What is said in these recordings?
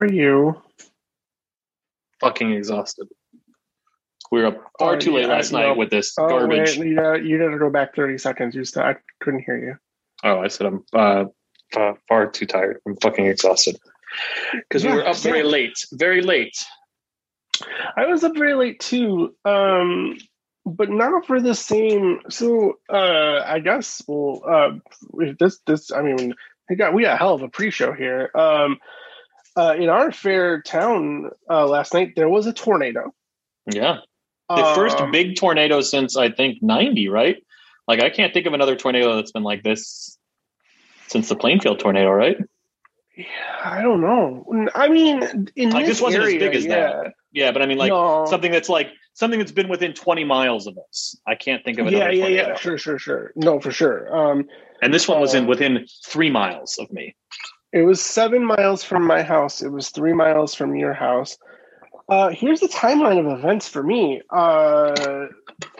are you? Fucking exhausted. We were up far Oh, too late last no. night with this Oh, garbage. wait, you gotta, you gotta go back 30 seconds. You still, I couldn't hear you. Oh, I said I'm uh, uh, far too tired. I'm fucking exhausted because Yeah, we were up very late. Very late. I was up very late too, um, but not for the same. So uh, I guess well, uh, this this I mean, we got we got a hell of a pre-show here. Um, uh, in our fair town uh, last night, there was a tornado. Yeah, the first Um, big tornado since I think '90, right? Like I can't think of another tornado that's been like this since the Plainfield tornado, right? yeah, I don't know. I mean, in Like, this, this wasn't as big as yeah. that. Yeah, but I mean, like No. something that's like something that's been within 20 miles of us. I can't think of another Yeah, yeah, tornado. yeah. Sure, sure, sure. No, for sure. Um, And this one was in Uh, within three miles of me. It was seven miles from my house. It was three miles from your house. Uh, here's the timeline of events for me. Uh,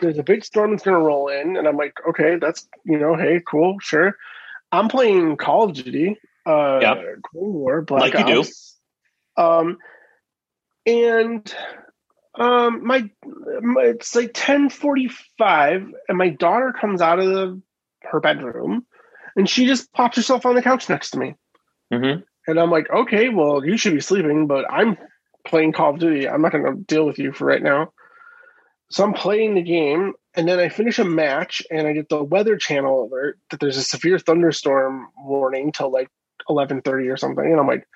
there's a big storm that's going to roll in, and I'm like, okay, that's you know, hey, cool, sure. I'm playing Call of Duty, uh, Yeah. Cold War, Black Like you do. Ops. Um, and um, my, my it's like 10:45, and my daughter comes out of the, her bedroom, and she just pops herself on the couch next to me. Hmm And I'm like, okay, well, you should be sleeping, but I'm playing Call of Duty. I'm not going to deal with you for right now. So I'm playing the game, and then I finish a match, and I get the Weather Channel alert that there's a severe thunderstorm warning till like 11:30 or something, and I'm like,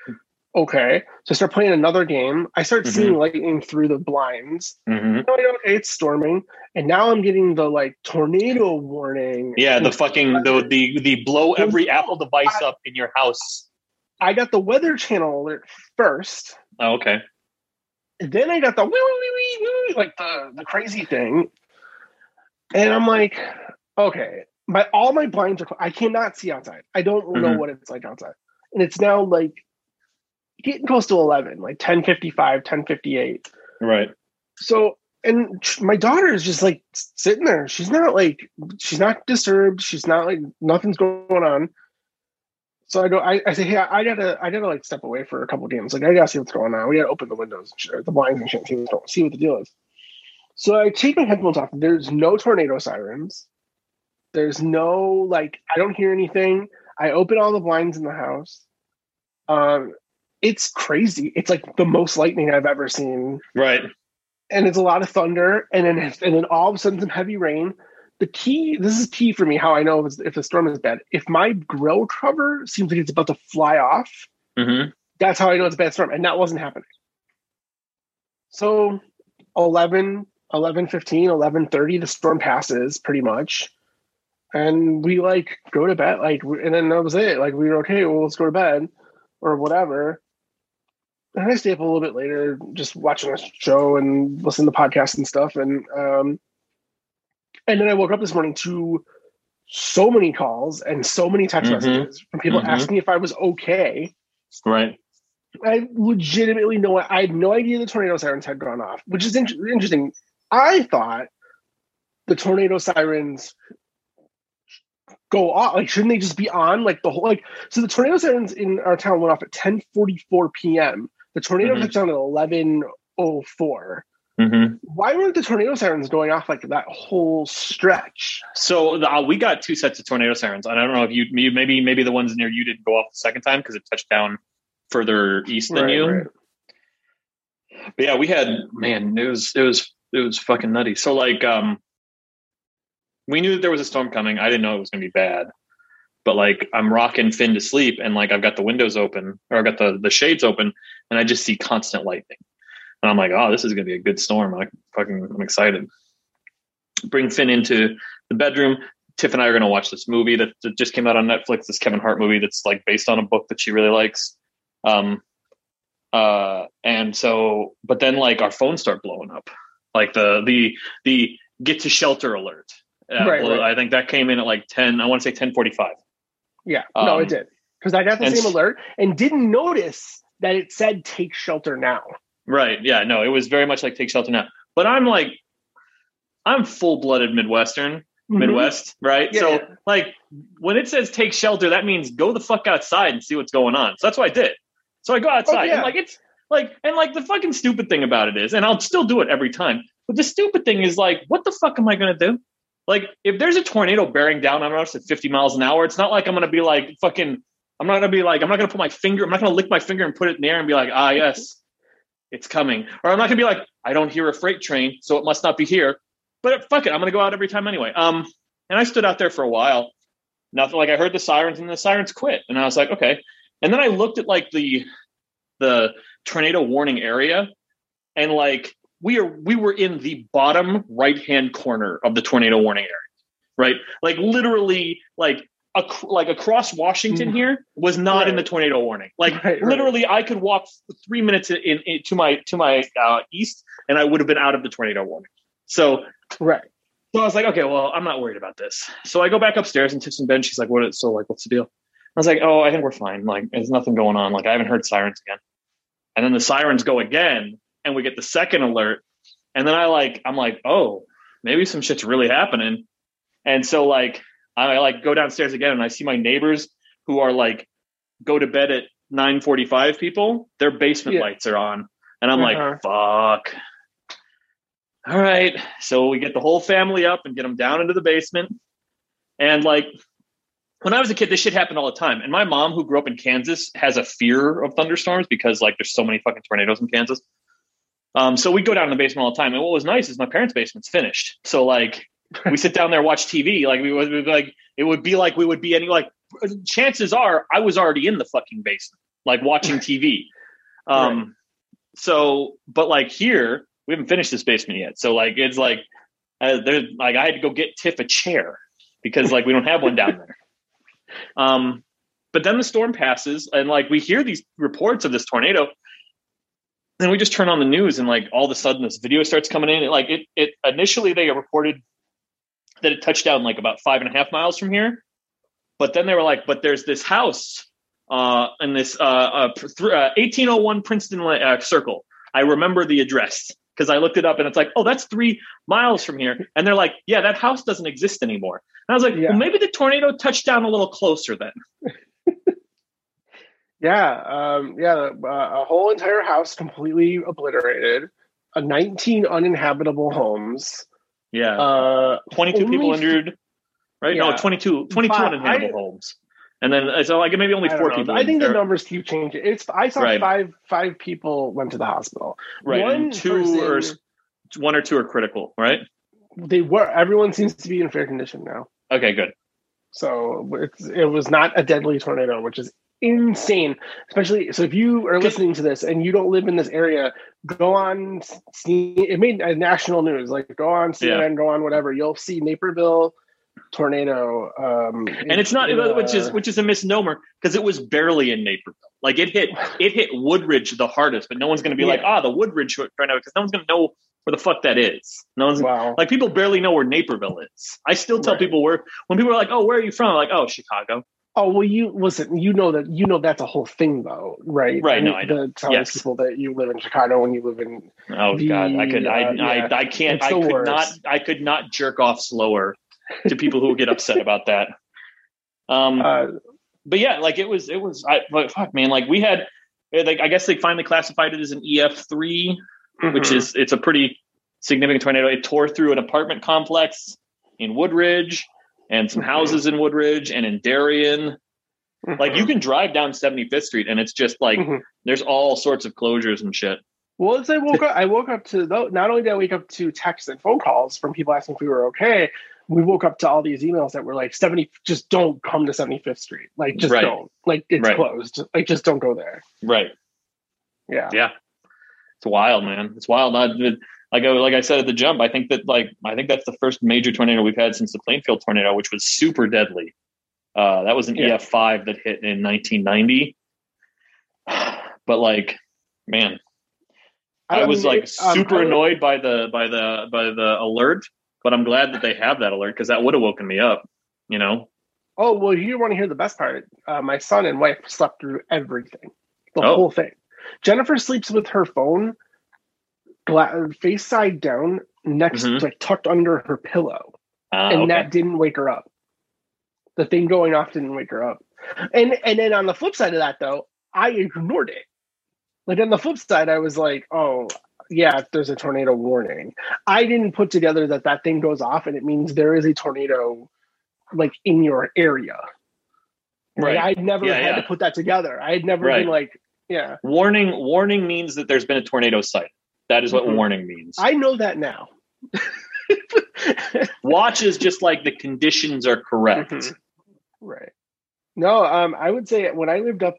okay. So I start playing another game. I start Mhm. seeing lightning through the blinds. hmm I'm like, okay, it's storming, and now I'm getting the like tornado warning. Yeah, the fucking the the the blow every Apple device up in your house. I got the Weather Channel alert first. Oh, okay. And then I got the wee, wee, wee, wee, wee, like the, the crazy thing. And I'm like, okay, my all my blinds are I cannot see outside. I don't know Mhm. what it's like outside. And it's now like getting close to 11, like 1055, 1058. Right. So, and my daughter is just like sitting there. She's not like, she's not disturbed. She's not like, nothing's going on. So I go, I, I say, hey, I gotta, I gotta like step away for a couple games. Like I gotta see what's going on. We gotta open the windows, and shit, the blinds and shit, see, what's- see what the deal is. So I take my headphones off. There's no tornado sirens. There's no like, I don't hear anything. I open all the blinds in the house. Um, it's crazy. It's like the most lightning I've ever seen Right. and it's a lot of thunder, and then and then all of a sudden some heavy rain. The key, this is key for me, how I know if, if the storm is bad. If my grill cover seems like it's about to fly off, hmm that's how I know it's a bad storm, and that wasn't happening. So 11, 11, 15, 11, 30, the storm passes pretty much. And we like go to bed, like, and then that was it. Like, we were okay, well, let's go to bed or whatever. And I stay up a little bit later, just watching a show and listen to podcasts and stuff. And, um, and then I woke up this morning to so many calls and so many text Mhm. messages from people Mhm. asking if I was okay. Right. I legitimately know I had no idea the tornado sirens had gone off, which is in- interesting. I thought the tornado sirens go off. Like, shouldn't they just be on like the whole like? So the tornado sirens in our town went off at ten forty four p.m. The tornado Mhm. touched down at eleven oh four. Hmm Why weren't the tornado sirens going off like that whole stretch? So the, uh, we got two sets of tornado sirens. And I don't know if you maybe maybe the ones near you didn't go off the second time because it touched down further east than Right, you. right. But yeah, we had man, it was it was it was fucking nutty. So like um we knew that there was a storm coming. I didn't know it was gonna be bad. But like I'm rocking Finn to sleep and like I've got the windows open or I've got the, the shades open and I just see constant lightning. And I'm like, oh, this is gonna be a good storm. I fucking I'm excited. Bring Finn into the bedroom. Tiff and I are gonna watch this movie that, that just came out on Netflix, this Kevin Hart movie that's like based on a book that she really likes. Um uh and so but then like our phones start blowing up like the the the get to shelter alert uh, Right, right. i think that came in at like 10 i want to say 1045 Yeah, no, Um, it did because I got the same alert and didn't notice that it said "take shelter now." Right yeah no it was very much like take shelter now but i'm like i'm full-blooded midwestern Mhm. midwest right Yeah, so yeah. like when it says take shelter that means go the fuck outside and see what's going on so that's what i did So I go outside Oh, yeah. and like it's like and like the fucking stupid thing about it is, and I'll still do it every time. But the stupid thing is like, what the fuck am I gonna do? Like, if there's a tornado bearing down on us at 50 miles an hour, it's not like I'm gonna be like fucking. I'm not gonna be like I'm not gonna put my finger. I'm not gonna lick my finger and put it in the air and be like, ah, yes, it's coming. Or I'm not gonna be like, I don't hear a freight train, so it must not be here. But fuck it, I'm gonna go out every time anyway. Um, and I stood out there for a while. Nothing. Like I heard the sirens and the sirens quit, and I was like, okay. And then I looked at like the the tornado warning area, and like we are we were in the bottom right hand corner of the tornado warning area, right? Like literally, like ac- like across Washington Mm. here was not in the tornado warning. Like Right, right. literally, I could walk three minutes in, in to my to my uh, east, and I would have been out of the tornado warning. So Right. so I was like, okay, well, I'm not worried about this. So I go back upstairs and Tiff's in bed. She's like, what is, so like, what's the deal? I was like, oh, I think we're fine. Like, there's nothing going on. Like, I haven't heard sirens again. And then the sirens go again and we get the second alert. And then I like, I'm like, oh, maybe some shit's really happening. And so like, I like go downstairs again and I see my neighbors who are like, go to bed at 945 people, their basement Yeah. lights are on. And I'm Uh-huh. like, fuck. All right. So we get the whole family up and get them down into the basement. And like when I was a kid, this shit happened all the time. And my mom, who grew up in Kansas, has a fear of thunderstorms because like there's so many fucking tornadoes in Kansas. Um, so we go down in the basement all the time. And what was nice is my parents' basement's finished. So like we sit down there, watch TV. Like we would like it would be like we would be any like chances are I was already in the fucking basement, like watching TV. Um so but like here, we haven't finished this basement yet. So like it's like uh, there's like I had to go get Tiff a chair because like we don't have one down there. Um but then the storm passes and like we hear these reports of this tornado then we just turn on the news and like all of a sudden this video starts coming in. It, like it, it initially they reported that it touched down like about five and a half miles from here, but then they were like, but there's this house uh, in this uh, uh, th- uh, 1801 Princeton uh, Circle. I remember the address because I looked it up and it's like, oh, that's three miles from here. And they're like, yeah, that house doesn't exist anymore. And I was like, Yeah. well, maybe the tornado touched down a little closer then. Yeah, um, yeah, uh, a whole entire house completely obliterated, uh, 19 uninhabitable homes. Yeah, Uh, 22 people injured, right? No, Yeah. 22, 22 Five- uninhabitable I- homes. And then so like maybe only four know. people. I think the numbers keep changing. It's I saw Right. five five people went to the hospital. right, One and two or one or two are critical, right? They were everyone seems to be in fair condition now. Okay, good. So it's it was not a deadly tornado, which is insane. Especially so if you are listening to this and you don't live in this area, go on. See, it made uh, national news. Like go on CNN, go on whatever. You'll see Naperville tornado. Um, And it's not, which is uh, which is a misnomer because it was barely in Naperville. Like it hit it hit Woodridge the hardest, but no one's going to be like, Yeah. ah, the Woodridge tornado because no one's going to know where the fuck that is. No one's wow. like people barely know where Naperville is. I still tell Right. people where when people are like, oh, where are you from? I'm like, oh, Chicago. Oh well, you listen. You know that you know that's a whole thing, though, right? Right, no, I know. The telling Yes. people that you live in Chicago when you live in Oh The, God, I could, I, uh, yeah. I, I can't, I could worst. not, I could not jerk off slower to people who get upset about that. Um, uh, but yeah, like it was, it was, I, but fuck, man, like we had, eh, like I guess they finally classified it as an EF three, which mhm. is it's a pretty significant tornado. It tore through an apartment complex in Woodridge and some Mhm. houses in Woodridge and in Darien. Like Mhm. you can drive down 75th Street and it's just like Mhm. there's all sorts of closures and shit. Well, as I woke up, I woke up to though. Not only did I wake up to texts and phone calls from people asking if we were okay, we woke up to all these emails that were like seventy. Just don't come to Seventy Fifth Street. Like, just Right. don't. Like, it's Right. closed. Like, just don't go there. Right. Yeah. Yeah. It's wild, man. It's wild. I, like I, like I said at the jump, I think that like I think that's the first major tornado we've had since the Plainfield tornado, which was super deadly. Uh, that was an Yeah. EF five that hit in 1990. But like, man, I, was mean, like um, super annoyed by the by the by the alert. But I'm glad that they have that alert because that would have woken me up. You know. Oh well, you want to hear the best part? Uh, my son and wife slept through everything, the Oh. whole thing. Jennifer sleeps with her phone, face side down, next Mhm. like tucked under her pillow. Uh, and okay. that didn't wake her up. The thing going off didn't wake her up. And and then on the flip side of that though, I ignored it. like on the flip side, I was like, oh yeah, there's a tornado warning. I didn't put together that that thing goes off and it means there is a tornado like in your area. Right. Like, I'd never Yeah, had yeah. to put that together. I had never Right. been like, yeah, Warning warning means that there's been a tornado site. That is what Mhm. warning means. I know that now. Watch is just like the conditions are correct. Mhm. Right. No, um, I would say when I lived up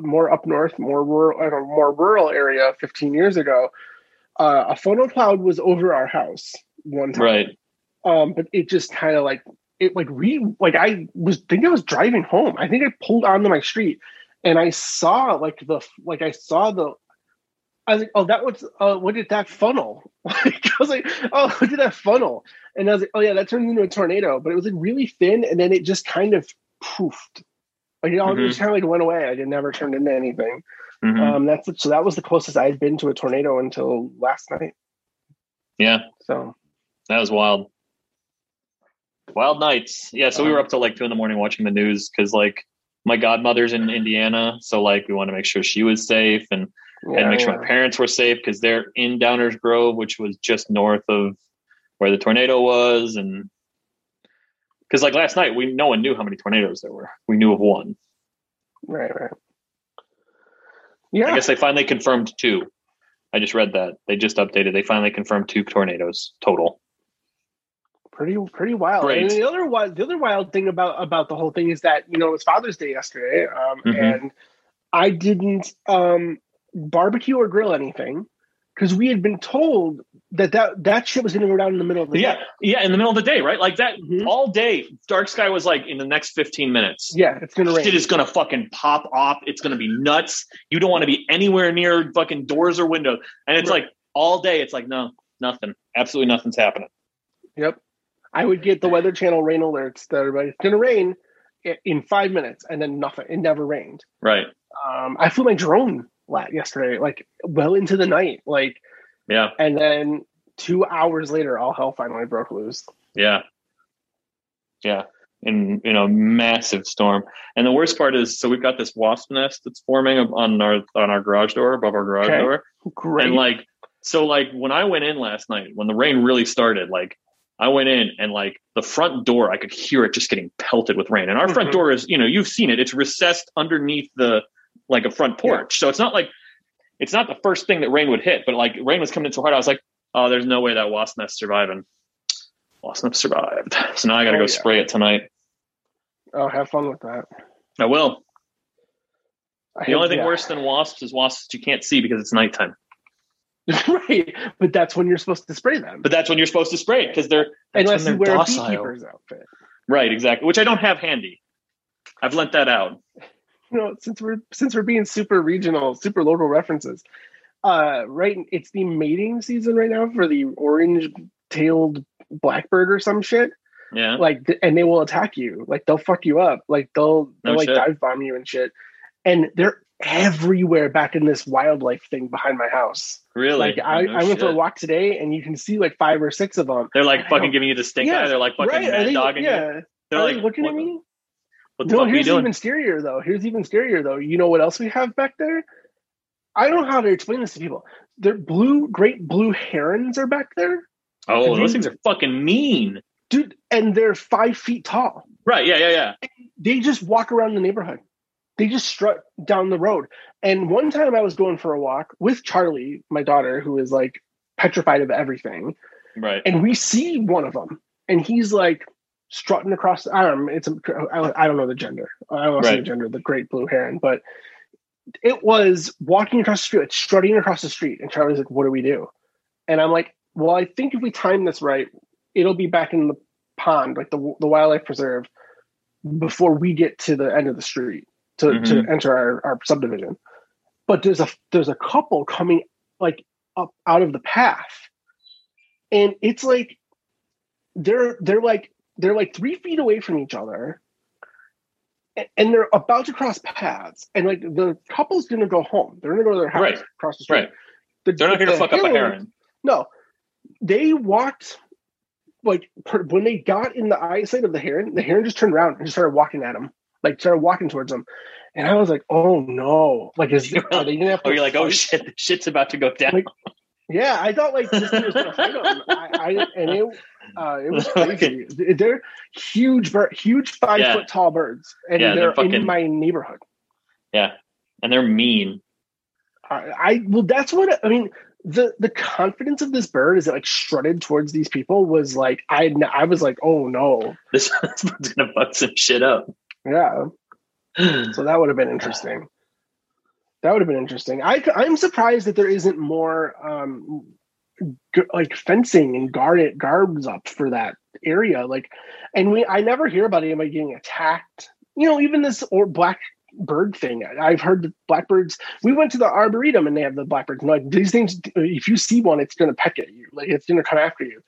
more up north, more rural, in a more rural area 15 years ago, uh, a funnel cloud was over our house one time. Right. Um, but it just kind of like it like re like I was think I was driving home. I think I pulled onto my street and I saw like the like I saw the I was like, oh, that was uh, what did that funnel? Like, I was like, oh, look at that funnel, and I was like, oh yeah, that turned into a tornado, but it was like really thin, and then it just kind of poofed, like it all Mhm. just kind of like went away. Like it never turned into anything. Mhm. Um, that's so that was the closest I had been to a tornado until last night. yeah. So That was wild. Wild nights. Yeah, so we were up till like two in the morning watching the news because like my godmother's in Indiana, so like we want to make sure she was safe and yeah, and make sure yeah. my parents were safe because they're in Downers Grove, which was just north of where the tornado was, and because like last night we no one knew how many tornadoes there were. We knew of one. right, right. Yeah, I guess they finally confirmed two. I just read that they just updated. They finally confirmed two tornadoes total. pretty pretty wild. Great. And the other wild, the other wild thing about about the whole thing is that you know it was Father's Day yesterday, um, Mhm. and I didn't um, barbecue or grill anything because we had been told that that that shit was going to go down in the middle of the Yeah, day. yeah, in the middle of the day, right? Like that Mhm. all day. Dark Sky was like in the next fifteen minutes. Yeah, it's going to rain. Shit is gonna fucking pop off. It's gonna be nuts. You don't want to be anywhere near fucking doors or windows. And it's Right. like all day. It's like no, nothing. Absolutely nothing's happening. Yep. I would get the Weather Channel rain alerts that everybody it's going to rain in five minutes, and then nothing. It never rained. Right. Um, I flew my drone yesterday, like well into the night, like, Yeah. and then two hours later, all hell finally broke loose. Yeah. Yeah. In in a massive storm. And the worst part is so we've got this wasp nest that's forming on our on our garage door, above our garage Okay. door. Great. And like so like when I went in last night, when the rain really started, like I went in and like the front door, I could hear it just getting pelted with rain. And our front Mhm. door is, you know, you've seen it. It's recessed underneath the like a front porch. So it's not like it's not the first thing that rain would hit, but like rain was coming in so hard, I was like, oh, there's no way that wasp nest surviving. Wasp nest survived. So now I gotta Oh, go yeah. spray it tonight. oh, have fun with that. I will. I The only thing yeah. worse than wasps is wasps that you can't see because it's nighttime. right? But that's when you're supposed to spray them, But that's when you're supposed to spray it because they're that's unless when you they're wear docile. a beekeeper's outfit. Right, exactly. Which I don't have handy. I've lent that out. You know, since we're since we're being super regional, super local references, uh, right? It's the mating season right now for the orange-tailed blackbird or some shit. Yeah. Like, and they will attack you. Like, they'll fuck you up. Like, they'll they'll No like shit. dive bomb you and shit. And they're everywhere back in this wildlife thing behind my house. Really? Like, I, No I went for a walk today, and you can see like five or six of them. They're like fucking giving you the stink Yeah, eye. They're like fucking right? Mad they, dogging you. yeah. They're Are like looking what, at me? What No, fuck are you here's even scarier though. Here's even scarier though. You know what else we have back there? I don't know how to explain this to people. They're blue, great blue herons are back there, oh, those things are fucking mean. dude, and they're five feet tall. Right? Yeah, yeah, yeah. They just walk around the neighborhood. They just strut down the road. And one time I was going for a walk with Charlie, my daughter, who is like petrified of everything, Right. and we see one of them, and he's like strutting across. I don't. It's a, I I don't know the gender. I don't know Right. the gender the great blue heron, but it was walking across the street, like strutting across the street, and Charlie's like, "What do we do?" And I'm like, "Well, I think if we time this right, it'll be back in the pond, like the the wildlife preserve, before we get to the end of the street to to Mhm. enter our, our subdivision." But there's a there's a couple coming like up out of the path, and it's like they're they're like they're like three feet away from each other and they're about to cross paths and like the couple's gonna go home they're gonna go to their house Right. across the street Right. The- They're not here to the fuck up a heron- heron. no they walked like per, when they got in the eyesight of the heron the heron just turned around and just started walking at them, like started walking towards them and I was like, "Oh no!" Like, is are they gonna have to Oh, you're like, oh shit, the shit's about to go down. Like, Yeah, I thought like this thing was gonna fight them. I, I and it uh, it was crazy. They're huge, bird, huge five Yeah. foot tall birds, and Yeah, they're, they're in my neighborhood. yeah, and they're mean. I, I well, that's what I mean. The the confidence of this bird as it like strutted towards these people was like I I was like, oh no, This, this bird's gonna fuck some shit up. yeah. So that would have been interesting. That would have been interesting. I I'm surprised that there isn't more um g- like fencing and guard guards up for that area. Like, and we I never hear about anybody getting attacked. You know, even this or black bird thing. I've heard that blackbirds. We went to the arboretum and they have the blackbirds. And like these things, if you see one, it's gonna peck at you. Like it's gonna come after you.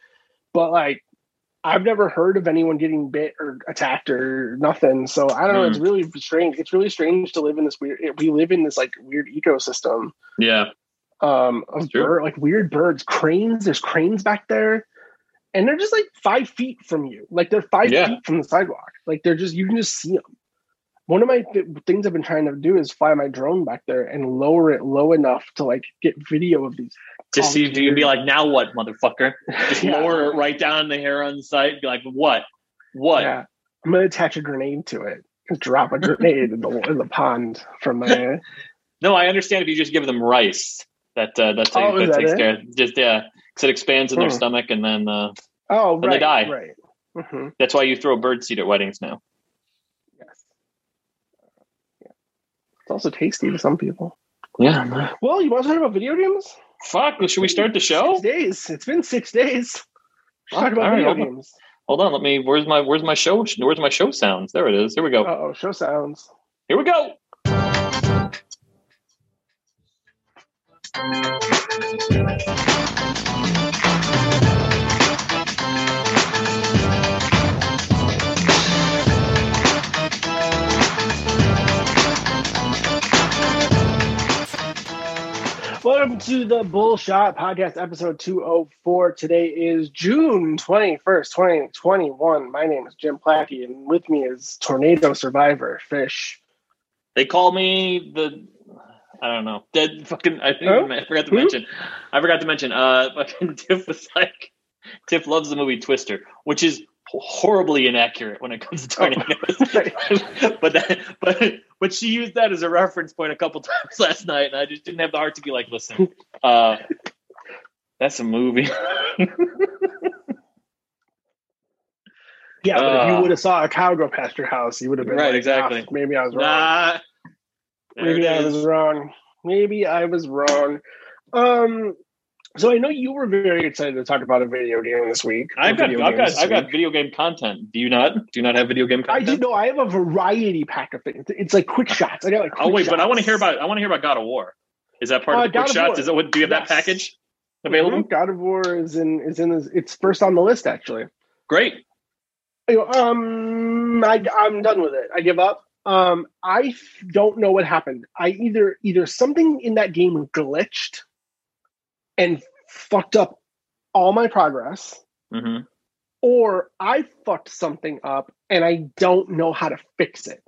But like I've never heard of anyone getting bit or attacked or nothing. So I don't know. It's really strange. It's really strange to live in this weird. We live in this like weird ecosystem Yeah, um, of bird, like weird birds, cranes. There's cranes back there, and they're just like five feet from you. Like they're five Yeah. feet from the sidewalk. Like they're just you can just see them. One of my th- things I've been trying to do is fly my drone back there and lower it low enough to like get video of these. just see if you be like, now what, motherfucker? Just Yeah. lower it right down the hair on the side. Be like, what? What? Yeah, I'm gonna attach a grenade to it. Just drop a grenade in the in the pond from my. No, I understand if you just give them rice. That uh, that, Oh, that that takes it? care. Just yeah, because it expands in their Hmm. stomach, and then uh, Oh, When they die. right. hmm that's why you throw bird seed at weddings now. Yes. Yeah. It's also tasty to some people. Yeah. Well, you want to talk about video games? Fuck. Should we start the show? Six days. It's been six days. Let's talk about All right, video okay. games. Hold on. Let me. Where's my Where's my show? Where's my show sounds? There it is. Here we go. Uh oh, show sounds. Here we go. Welcome to the Bullshot Podcast, episode 204. Today is June 21st, 2021. My name is Jim Plackey, and with me is Tornado Survivor Fish. They call me the. I don't know. Dead fucking. I think Huh? I forgot to mention. I forgot to mention. Uh, fucking Tiff was like, Tiff loves the movie Twister, which is horribly inaccurate when it comes to tornadoes. but that, but but she used that as a reference point a couple times last night, and I just didn't have the heart to be like, listen, uh, that's a movie. Yeah, but if you Uh. would have saw a cow go past your house, you would have been Right, like, exactly. "Ah, maybe I was wrong. nah. Maybe I was wrong. Maybe I was wrong. Um, so I know you were very excited to talk about a video game this week. I've got, video I've got, I've got video game content. Do you not? Do you not have video game content? I do know. I have a variety pack of things. It's like quick shots. I got like. Oh wait, but I want to hear about I want to hear about God of War. Is that part Uh, of the quick of shots? War. Is that what? Do you have Yes. that package available? Mhm. God of War is in is in this, it's first on the list actually. Great. Um, I I'm done with it. I give up. Um, I don't know what happened. I either either something in that game glitched and fucked up all my progress, hmm or I fucked something up and I don't know how to fix it.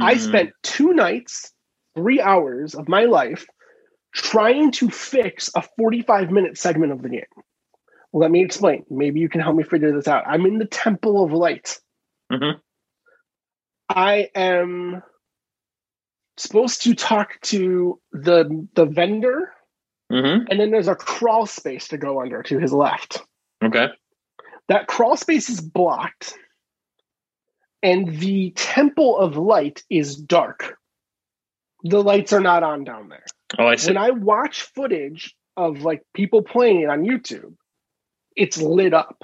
I Mm-hmm. spent two nights, three hours of my life trying to fix a 45 minute segment of the game. Let me explain. Maybe you can help me figure this out. I'm in the Temple of Light. Mhm. I am supposed to talk to the the vendor, hmm and then there's a crawl space to go under to his left. Okay. That crawl space is blocked, and the Temple of Light is dark. The lights are not on down there. Oh, I see. When I watch footage of like people playing it on YouTube, it's lit up.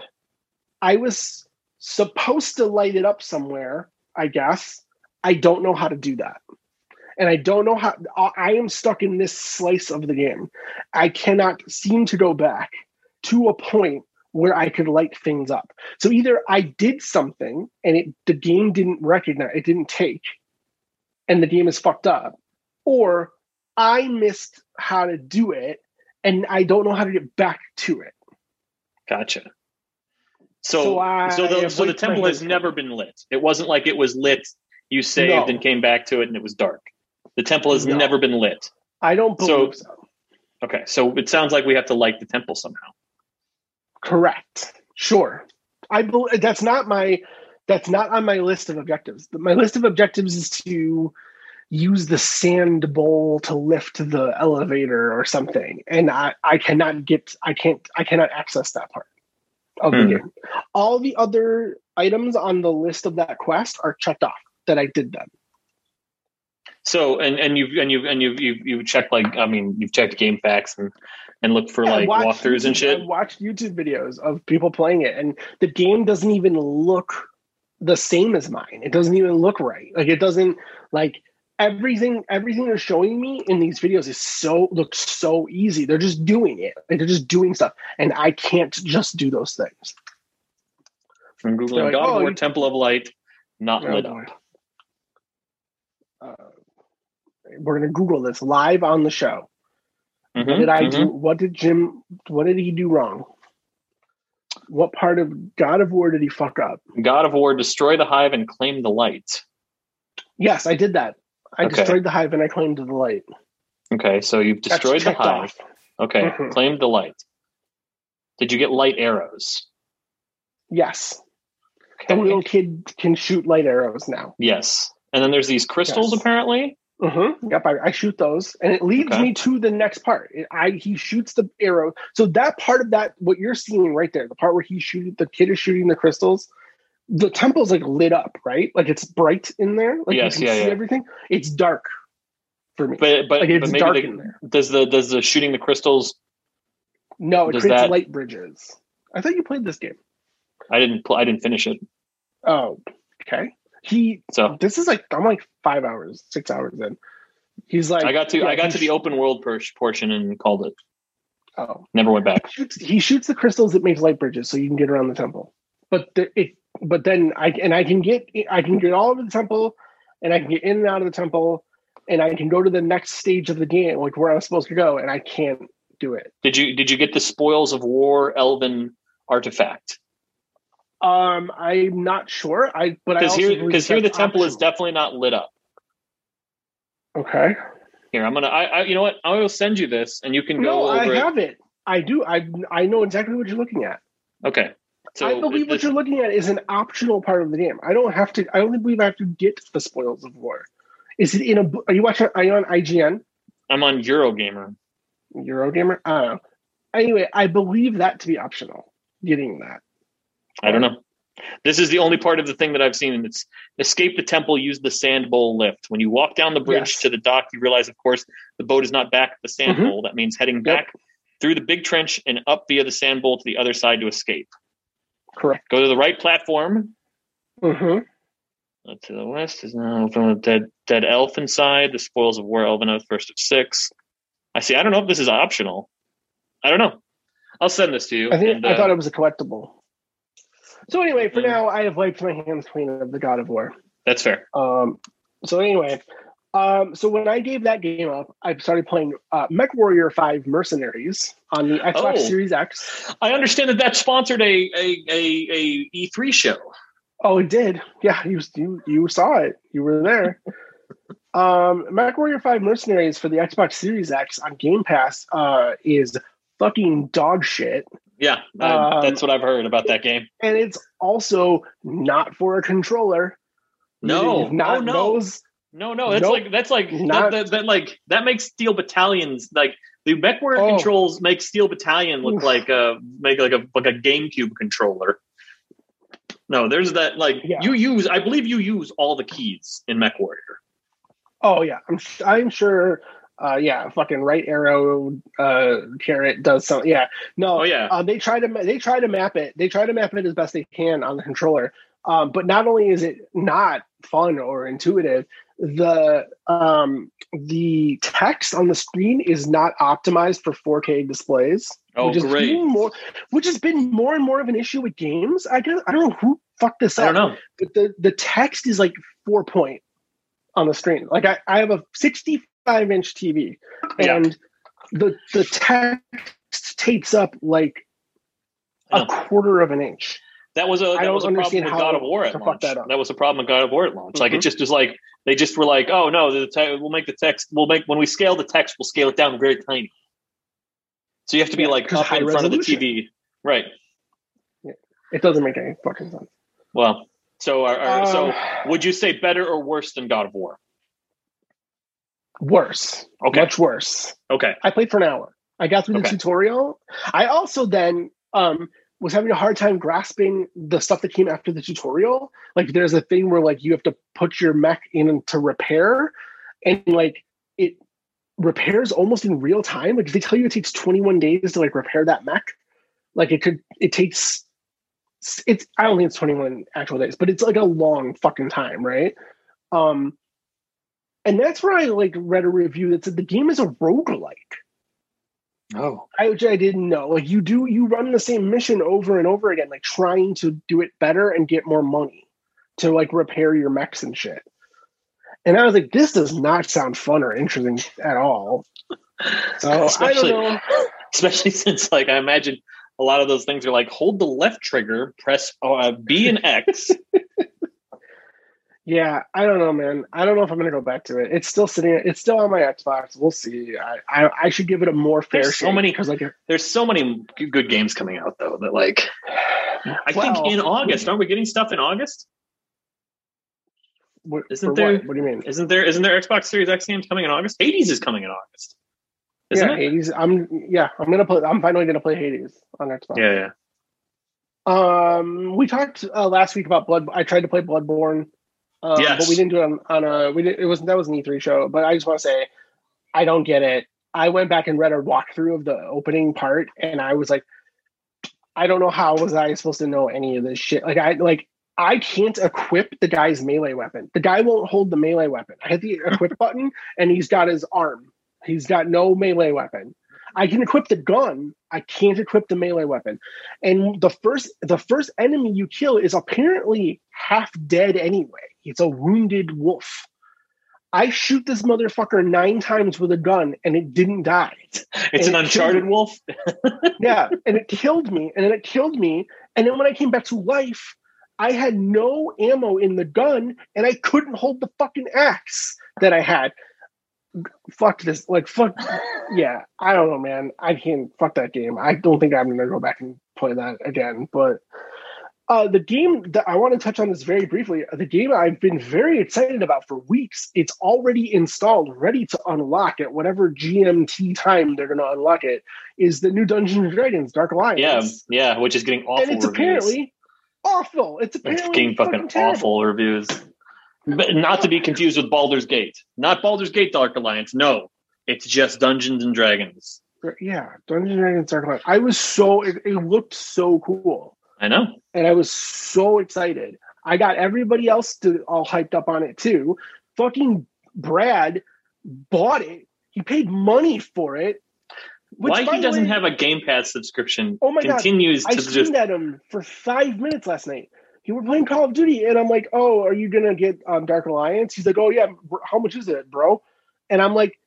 I was supposed to light it up somewhere, I guess. I don't know how to do that. And I don't know how I I am stuck in this slice of the game. I cannot seem to go back to a point where I could light things up. So either I did something and it the game didn't recognize it didn't take and the game is fucked up or I missed how to do it and I don't know how to get back to it. Gotcha. So, So so, the so the temple has never been lit. It wasn't like it was lit You saved No. and came back to it, and it was dark. The temple has No. never been lit. I don't So- believe so. Okay, so it sounds like we have to light the temple somehow. Correct. Sure. I bel that's not my that's not on my list of objectives. My list of objectives is to use the sand bowl to lift the elevator or something. And I, I cannot get I can't I cannot access that part of the Hmm. game. All the other items on the list of that quest are checked off that I did them. So and and you've and you've and you've you've, you've checked like I mean you've checked game facts and and looked for Yeah, like walkthroughs and shit. I watched YouTube videos of people playing it, and the game doesn't even look the same as mine. It doesn't even look right. Like it doesn't like everything. Everything they're showing me in these videos is so looks so easy. They're just doing it. Like they're just doing stuff, and I can't just do those things. From Google They're like, God oh, War Temple of Light not Oh, lit up. Uh, we're gonna Google this live on the show. Mhm, What did I mhm. do? What did Jim? What did he do wrong? What part of God of War did he fuck up? God of War destroy the hive and claim the light. Yes, I did that. I Okay. destroyed the hive and I claimed the light. Okay, so you've destroyed the hive. off. Okay, Mhm. claimed the light. Did you get light arrows? Yes, the little kid can shoot light arrows now. Yes. And then there's these crystals Yes. apparently. Mm-hmm. Yep, I, I shoot those, and it leads Okay. me to the next part. I he shoots the arrow. So that part of that, what you're seeing right there, the part where he shooting, the kid is shooting the crystals. The temple's like lit up, right? Like it's bright in there. Like Yes, you can yeah, see yeah. everything. It's dark for me. But but, like it's but maybe dark the- in there. does the does the shooting the crystals No, it creates that- light bridges. I thought you played this game. I didn't pl- I didn't finish it. Oh, okay. He So this is like I'm like five hours, six hours in. He's like I got to yeah, I got to the open world per- portion and called it. Oh, Never went back. shoots, he shoots the crystals that makes light bridges, so you can get around the temple. But the, it, but then I and I can get I can get all over the temple, and I can get in and out of the temple, and I can go to the next stage of the game, like where I'm supposed to go, and I can't do it. Did you did you get the spoils of war elven artifact? Um, I'm not sure. I but I Because here because here the temple is definitely not lit up. okay. Here I'm gonna I, I you know what I will send you this and you can No, go I it. have it. I do. I I know exactly what you're looking at. Okay. So I believe what you're looking at is an optional part of the game. I don't have to. I only believe I have to get the spoils of war. Is it in a? Are you watching? Are you on IGN? I'm on Eurogamer. Eurogamer? I don't know. Anyway, I believe that to be optional. Getting that. I don't know. This is the only part of the thing that I've seen, and it's escape the temple, use the sand bowl lift. When you walk down the bridge Yes. to the dock, you realize, of course, the boat is not back at the sand Mhm. bowl. That means heading back through the big trench and up via the sand bowl to the other side to escape. Correct. Go to the right platform. Mm-hmm. Uh, to the west is now from the dead dead elf inside. The spoils of war elven oath first of six. I see. I don't know if this is optional. I don't know. I'll send this to you. I think and, I uh, thought it was a collectible. So anyway, for Mm. now, I have wiped my hands clean of the God of War. that's fair. Um, so anyway, um, so when I gave that game up, I started playing uh, Mech Warrior Five Mercenaries on the Xbox Oh. Series X. I understand that that sponsored a a a, a E3 show. Oh, it did. Yeah, you you you saw it. You were there. um, Mech Warrior Five Mercenaries for the Xbox Series X on Game Pass uh, is fucking dog shit, Yeah, uh, Um, that's what I've heard about that game. and it's also not for a controller. No, not oh, no. those. No, no, that's Nope. like that's like Not- that, that, that like that makes Steel Battalions like the MechWarrior Oh. controls make Steel Battalion look like a make like a like a GameCube controller. No, there's that like Yeah. you use. I believe you use all the keys in MechWarrior. Oh yeah, I'm I'm sure. Uh, yeah, fucking right arrow uh, carrot does something. Yeah, no, Oh yeah, uh, they try to ma- they try to map it. They try to map it as best they can on the controller. Um, but not only is it not fun or intuitive, the um, the text on the screen is not optimized for 4K displays. oh which is great. more, which has been more and more of an issue with games. I guess I don't know who fucked this up. I don't know. but the the text is like four point on the screen. Like I, I have a 65 inch TV, Yeah. and the the text takes up like a quarter of an inch. That was a I that don't was a problem understand with God of War at launch. that. That was a problem with God of War at launch. Like it Mhm. just was like they just were like, oh no, the te- we'll make the text. We'll make when we scale the text, we'll scale it down very tiny. So you have to be Yeah, like 'cause up high in front of the. TV, right? It doesn't make any fucking sense. Well, so are, are- so Uh, would you say better or worse than God of War? Worse. Okay, Much worse. okay, I played for an hour. I got through the Okay. tutorial. I also then um was having a hard time grasping the stuff that came after the tutorial. Like there's a thing where like you have to put your mech in to repair and like it repairs almost in real time. Like if they tell you it takes 21 days to like repair that mech, like it could it takes it's I don't think it's 21 actual days, but it's like a long fucking time, right? Um and that's where I like read a review that said the game is a roguelike. oh, I, which I didn't know. Like you do, you run the same mission over and over again, like trying to do it better and get more money to like repair your mechs and shit. And I was like, this does not sound fun or interesting at all. So I Especially- don't know. especially since like I imagine a lot of those things are like hold the left trigger, press uh, B and X. Yeah, I don't know, man. I don't know if I'm gonna go back to it. It's still sitting. It's still on my Xbox. We'll see. I I, I should give it a more fair. There's so many- because like There's so many good games coming out though that like I well, think in August aren't we getting stuff in August? what, Isn't there- What? what do you mean? Isn't there isn't there Xbox Series X games coming in August? Hades is coming in August. Isn't yeah, it? Hades. I'm yeah. I'm gonna play. I'm finally gonna play Hades on Xbox. Yeah, yeah. Um, we talked uh, last week about Blood. I tried to play Bloodborne, um, Yes. but we didn't do it on, on a. We did, it was that was an E3 show, but I just want to say, I don't get it. I went back and read a walkthrough of the opening part, and I was like, I don't know how was I supposed to know any of this shit. Like I like I can't equip the guy's melee weapon. The guy won't hold the melee weapon. I hit the equip button, and he's got his arm. He's got no melee weapon. I can equip the gun. I can't equip the melee weapon. And the first the first enemy you kill is apparently half dead anyway. It's a wounded wolf. I shoot this motherfucker nine times with a gun and it didn't die. It's an it Uncharted wolf. Yeah, and it killed me, and then it killed me. And then when I came back to life, I had no ammo in the gun, and I couldn't hold the fucking axe that I had. Fuck this! Like fuck, yeah. I don't know, man. I can't fuck that game. I don't think I'm gonna go back and play that again. But uh, the game that I want to touch on this very briefly. The game I've been very excited about for weeks. It's already installed, ready to unlock at whatever GMT time they're to unlock it. Is the new Dungeons and Dragons Dark Alliance? Yeah, yeah, which is getting awful and it's reviews. apparently awful. It's apparently it's getting fucking terrible. awful reviews. But not to be confused with Baldur's Gate. Not Baldur's Gate Dark Alliance. No. It's just Dungeons and Dragons. Yeah, Dungeons and Dragons Dark Alliance. I was so it, it looked so cool, I know. and I was so excited. I got everybody else to all hyped up on it too. Fucking Brad bought it. He paid money for it. Which, Why he doesn't way, have a Game Pass subscription Oh my God. continues I to just at him for five minutes last night. He were playing Call of Duty, and I'm like, "Oh, are you gonna get um, Dark Alliance?" He's like, "Oh yeah, how much is it, bro?" And I'm like,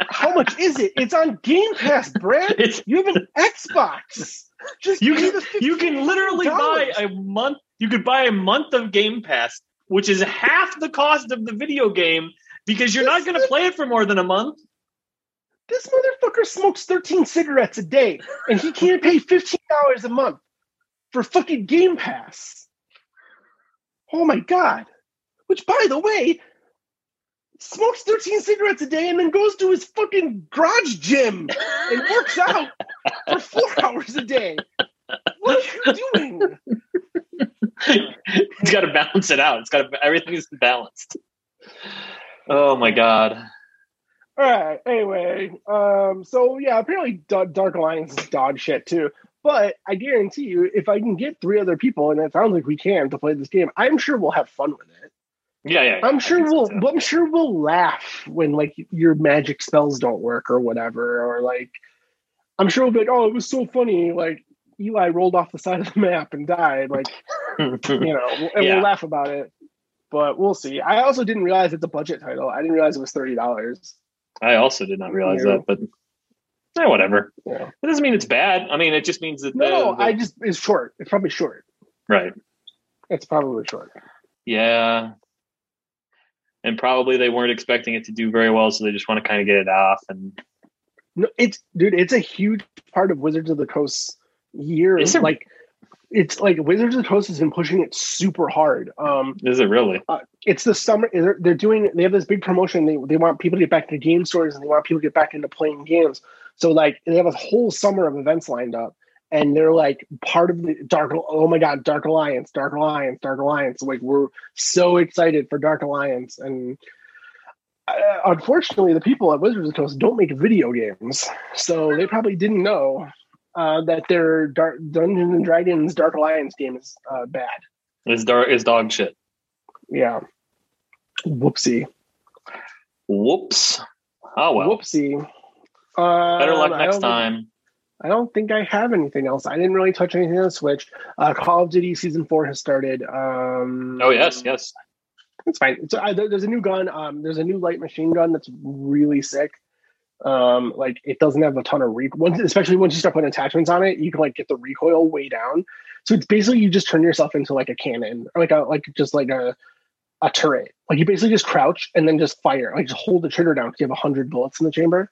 "How much is it? It's on Game Pass, Brad. it's You have an Xbox. Just you can you can literally buy a month you could buy a month of Game Pass, which is half the cost of the video game because you're not going to play it for more than a month. This motherfucker smokes 13 cigarettes a day, and he can't pay $15 a month for fucking Game Pass. Oh my god! Which, by the way, smokes 13 cigarettes a day and then goes to his fucking garage gym and works out for four hours a day. What are you doing? it's got to balance it out. It's got to everything is balanced. Oh my god. All right. Anyway, um, so yeah, apparently Da- Dark Alliance is dog shit too. But I guarantee you, if I can get three other people, and it sounds like we can to play this game, I'm sure we'll have fun with it. Yeah, yeah. yeah. I'm sure we'll. too. I'm sure we'll laugh when like your magic spells don't work or whatever, or like I'm sure we'll be like, "Oh, it was so funny!" Like Eli rolled off the side of the map and died. Like you know, and Yeah. we'll laugh about it. But we'll see. I also didn't realize it's a budget title. I didn't realize it was thirty dollars. I also did not realize that, but eh, whatever. Yeah. It doesn't mean it's bad. I mean, it just means that No, the, no, the- I just it's short. It's probably short. Right. It's probably short. Yeah. And probably they weren't expecting it to do very well, so they just want to kind of get it off. And No, it's dude, it's a huge part of Wizards of the Coast year. Is it? Like it's like Wizards of the Coast has been pushing it super hard. Um is it really? it's the summer they're, they're doing they have this big promotion they, they want people to get back to game stores and they want people to get back into playing games so like they have a whole summer of events lined up and they're like part of the dark oh my god dark alliance dark alliance dark alliance like we're so excited for dark alliance and uh, unfortunately the people at wizards of the coast don't make video games so they probably didn't know uh, that their dark dungeons and dragons dark alliance game is uh, bad Is dark is dog shit. yeah whoopsie Whoops. Oh well. Whoopsie. Uh, Better luck I next don't- time. I don't think I have anything else. I didn't really touch anything on Switch. Uh, Call of Duty season four has started. Um, Oh yes, yes. it's fine. It's, uh, there's a new gun. Um, there's a new light machine gun that's really sick. Um, like it doesn't have a ton of recoil, especially once you start putting attachments on it. You can like get the recoil way down. So it's basically you just turn yourself into like a cannon, or like a like just like a a turret. Like you basically just crouch and then just fire. Like just hold the trigger down because you have hundred bullets in the chamber,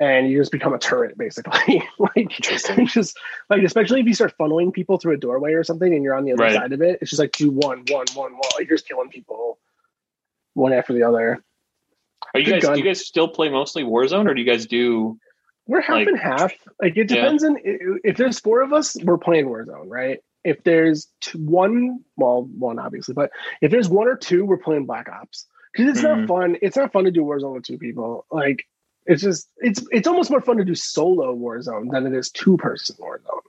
and you just become a turret basically. like just like especially if you start funneling people through a doorway or something, and you're on the other Right. side of it. It's just like do one, one, one, one. You're just killing people one after the other. Are you Good guys gun. do you guys still play mostly Warzone or do you guys do We're half Like- and half. Like it Yeah. depends on if there's four of us, we're playing Warzone, right? If there's two, one, well, one obviously, but if there's one or two, we're playing Black Ops because it's Mhm. not fun. It's not fun to do Warzone with two people. Like it's just it's it's almost more fun to do solo Warzone than it is two person Warzone.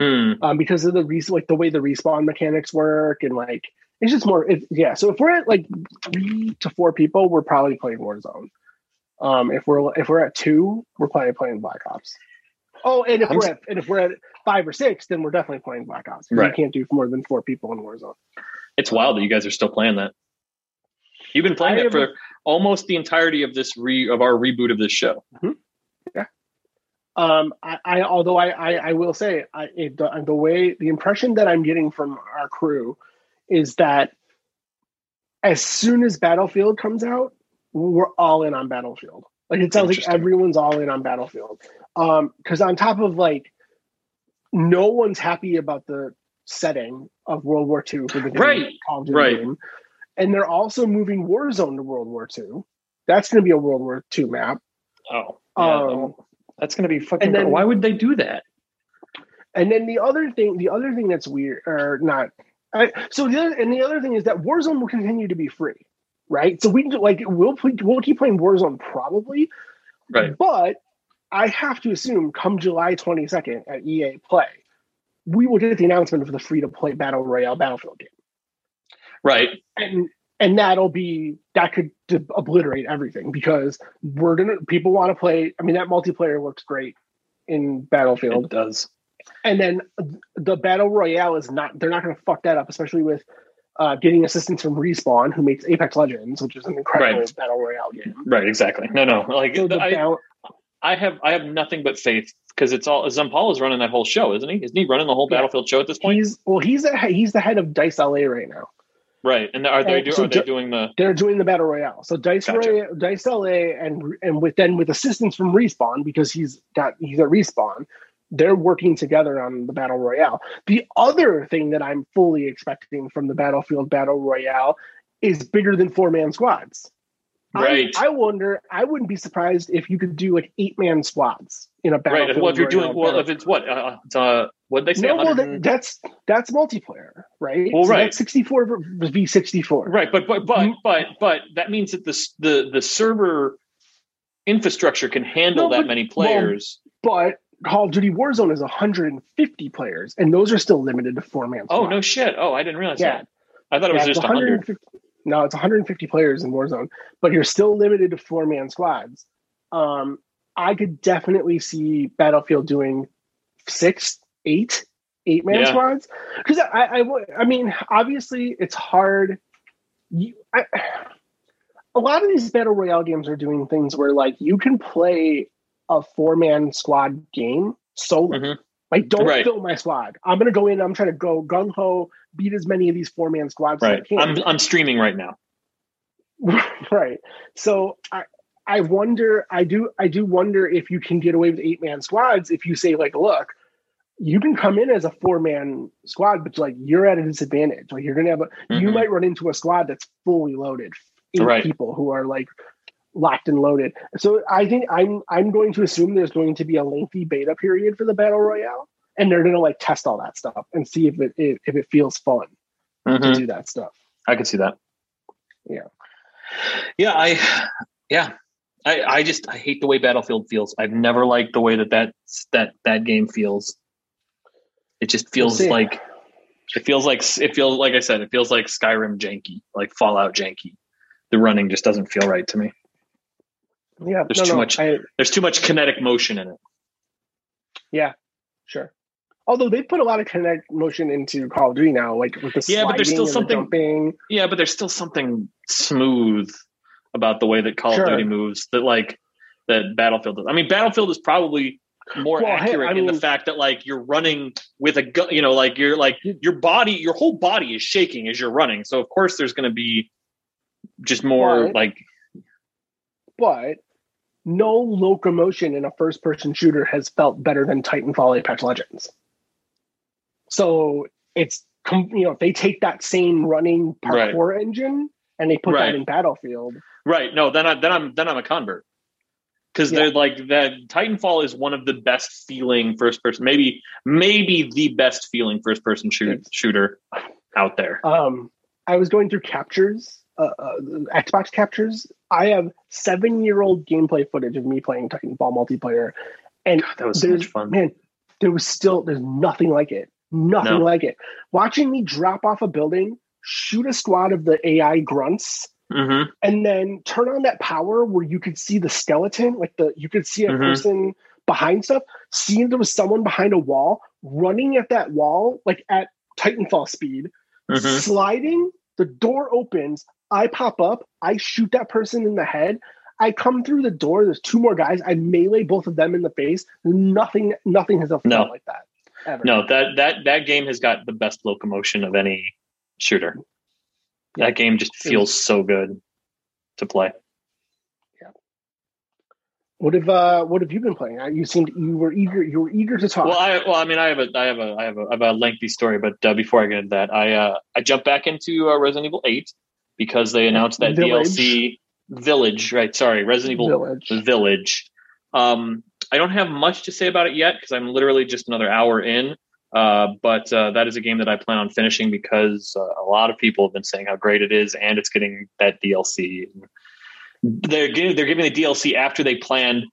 hmm, um, because of the res- like the way the respawn mechanics work and like it's just more it, yeah so if we're at like three to four people we're probably playing warzone um if we're if we're at two we're probably playing black ops oh and if I'm we're s- at and if we're at five or six then we're definitely playing black ops Right. you can't do more than four people in warzone it's wild that you guys are still playing that. You've been playing I it for almost the entirety of this re of our reboot of this show. Yeah. Um i, I although I, I i will say i it, the, the way the impression that i'm getting from our crew is that as soon as battlefield comes out we're all in on battlefield like it sounds like everyone's all in on battlefield um because on top of like no one's happy about the setting of world war ii for the game, Right, Call of Duty right. game. And they're also moving warzone to world war ii that's going to be a world war ii map Oh. Um, that's gonna be fucking and then- why would they do that? And then the other thing, the other thing that's weird, or not, I, so the other, and the other thing is that Warzone will continue to be free, right? So we like we'll play, we'll keep playing Warzone probably, Right. But I have to assume come July twenty second at EA Play, we will get the announcement of the free to play battle royale Battlefield game, Right. and and that'll be that could obliterate everything because we're gonna people want to play. I mean that multiplayer looks great in Battlefield. It does. and then the battle royale is not they're not going to fuck that up especially with uh, getting assistance from respawn who makes apex legends which is an incredible Right. battle royale game Right, exactly. No, no. Like so the I, bal- I have I have nothing but faith because it's all Zampella is running that whole show, isn't he? Isn't he running the whole Yeah. Battlefield show at this point? he's well he's the he's the head of dice la right now right. And are they And do, so are they doing the they're doing the battle royale so dice Gotcha. Roy- dice la and and with then with assistance from respawn because he's got he's at respawn they're working together on the battle royale the other thing that i'm fully expecting from the battlefield battle royale is bigger than four man squads I- Right. I, wonder. I wouldn't be surprised if you could do like eight man squads in a right? Well, if you're doing well, if it's what uh, it's, uh what they say, no, well, 100 that, that's that's multiplayer, right? Well, right. That's sixty four v sixty four. right? But but but Mhm. but but that means that the the the server infrastructure can handle No, that but- many players. But Call of Duty Warzone is one hundred and fifty players, and those are still limited to four man. oh no shit! Oh, I didn't realize Yeah. that. I thought it was Yeah, just hundred. 150 No, it's 150 players in Warzone, but you're still limited to four man squads. Um, I could definitely see Battlefield doing six, eight, eight man Yeah. squads because I, I, I mean, obviously it's hard. You, I, a lot of these battle royale games are doing things where like you can play a four man squad game solo. Mhm. Like, don't Right. fill my squad. I'm gonna go in. I'm trying to go gung ho, beat as many of these four man squads Right. as I can. I'm I'm streaming right now. right. So I I wonder. I do. I do wonder if you can get away with eight man squads if you say like, look, you can come in as a four man squad, but like you're at a disadvantage. Like you're gonna have a. You Mhm. might run into a squad that's fully loaded, eight Right. people who are like locked and loaded. So I think I'm I'm going to assume there's going to be a lengthy beta period for the battle royale, and they're going to like test all that stuff and see if it if, if it feels fun to Mhm. do that stuff. I could see that. Yeah. Yeah, I yeah. I, I just I hate the way Battlefield feels. I've never liked the way that that that that game feels. It just feels see. like it feels like it feels like I said. It feels like Skyrim janky, like Fallout janky. The running just doesn't feel right to me. Yeah, There's no, too no, much- I, There's too much kinetic motion in it. Yeah, sure. Although they put a lot of kinetic motion into Call of Duty now, like with the Yeah, but there's still something- jumping. Yeah, but there's still something smooth about the way that Call Sure. of Duty moves that like that Battlefield does. I mean, Battlefield is probably more Well, hey, accurate I in the fact that like you're running with a gun, you know, like you're like your body, your whole body is shaking as you're running. So of course there's going to be just more Right. like But no locomotion in a first-person shooter has felt better than Titanfall Apex Legends. So it's you know if they take that same running Right. parkour engine and they put Right. that in Battlefield, right. No, then I then I'm then I'm a convert. Because Yeah. they're like that Titanfall is one of the best feeling first person, maybe maybe the best feeling first person shoot, shooter out there. um, I was going through captures, uh, uh, Xbox captures. I have seven-year-old gameplay footage of me playing Titanfall multiplayer, and God, that was so much fun. man, there was still there's nothing like it. Nothing No. like it. Watching me drop off a building, shoot a squad of the AI grunts, hmm and then turn on that power where you could see the skeleton, like the you could see a Mhm. person behind stuff. Seeing there was someone behind a wall running at that wall, like at Titanfall speed, hmm sliding. The door opens. I pop up. I shoot that person in the head. I come through the door. There's two more guys. I melee both of them in the face. Nothing. Nothing has felt No. like that ever. No, that that that game has got the best locomotion of any shooter. That game just feels so good to play. Yeah. What have uh, What have you been playing? You seemed you were eager. You were eager to talk. Well, I well, I mean, I have a, I have a, I have a, I have a lengthy story, but uh, before I get into that, I, uh, I jumped back into uh, Resident Evil Eight because they announced that Village. DLC Village, right? Sorry, Resident Evil Village. Village. Um, I don't have much to say about it yet because I'm literally just another hour in. Uh, but uh, that is a game that I plan on finishing because uh, a lot of people have been saying how great it is, and it's getting that DLC. They're giving they're giving the DLC after they planned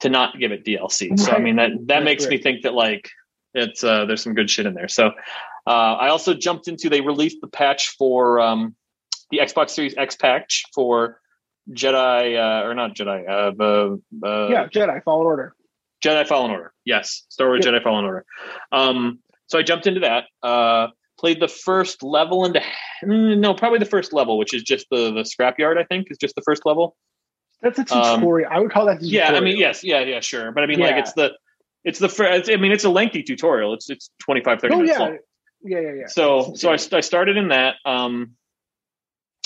to not give it DLC. So I mean that that Right, makes me think that like it's uh, there's some good shit in there. So uh, I also jumped into they released the patch for um, the Xbox Series X patch for Jedi uh, or not Jedi uh, the uh, yeah, Jedi Fallen Order. Jedi Fallen Order. Yes, Star Wars Jedi Fallen Order. Um, so I jumped into that. Uh, played the first level into mm, no, probably the first level, which is just the the scrapyard. I think is just the first level. That's a Um, tutorial. I would call that. The Yeah, I mean, yes, yeah, yeah, sure. But I mean, like it's the it's the first. I mean, it's a lengthy tutorial. It's it's 25, 30 Oh minutes yeah, long. yeah, yeah, yeah. So so I, I started in that. Um,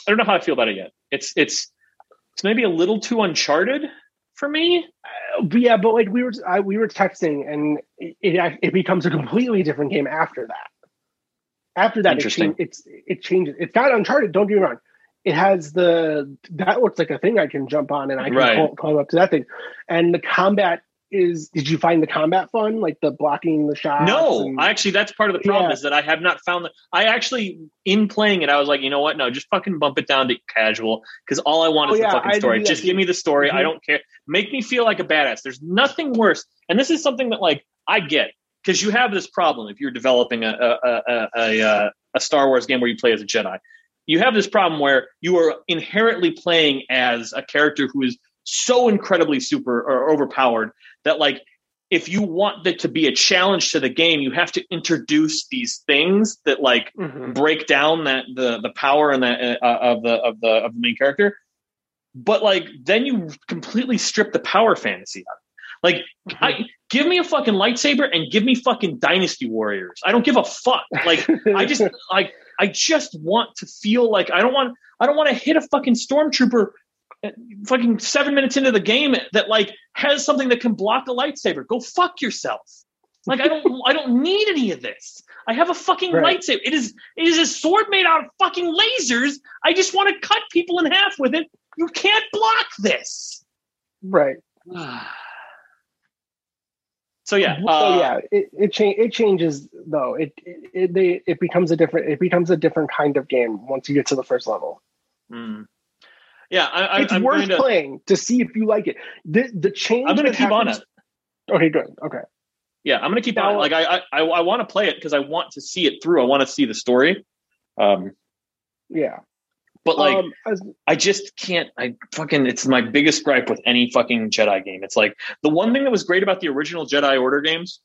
I don't know how I feel about it yet. It's it's it's maybe a little too uncharted for me. But yeah, but like we were, I, we were texting, and it, it it becomes a completely different game after that. After that, it change, it's it changes. It's not Uncharted. Don't get me wrong. It has the that looks like a thing I can jump on, and I can Right. up to that thing. And the combat is. Did you find the combat fun, like the blocking the shots? No, and- actually that's part of the problem Yeah. is that I have not found that. I actually in playing it, I was like, you know what? No, just fucking bump it down to casual because all I want Oh, is yeah, the fucking I story. Just give me the story. I Mhm. don't care. Make me feel like a badass. There's nothing worse, and this is something that like I get because you have this problem if you're developing a a, a, a, a uh, a Star Wars game where you play as a Jedi. You have this problem where you are inherently playing as a character who is so incredibly super or overpowered that like if you want that to be a challenge to the game, you have to introduce these things that like Mhm. break down that the the power and the uh, of the of the of the main character. But like then you completely strip the power fantasy out. Like I give me a fucking lightsaber and give me fucking Dynasty Warriors. I don't give a fuck. Like I just like I just want to feel like I don't want I don't want to hit a fucking stormtrooper uh, fucking seven minutes into the game that like has something that can block a lightsaber. Go fuck yourself. Like I don't I don't need any of this. I have a fucking Right. lightsaber. It is it is a sword made out of fucking lasers. I just want to cut people in half with it. You can't block this. right. so yeah, so uh, yeah, it it, cha- it changes though. It, it it they it becomes a different it becomes a different kind of game once you get to the first level. mm. Yeah. I, I, it's I'm worth going to. playing to see if you like it. The the change. I'm going to keep on it. Okay, good. Okay, Yeah, I'm going to keep Now- on. It. Like I I, I want to play it because I want to see it through. I want to see the story. Um, yeah. but like um, as, I just can't. I fucking. It's my biggest gripe with any fucking Jedi game. It's like the one thing that was great about the original Jedi Order games,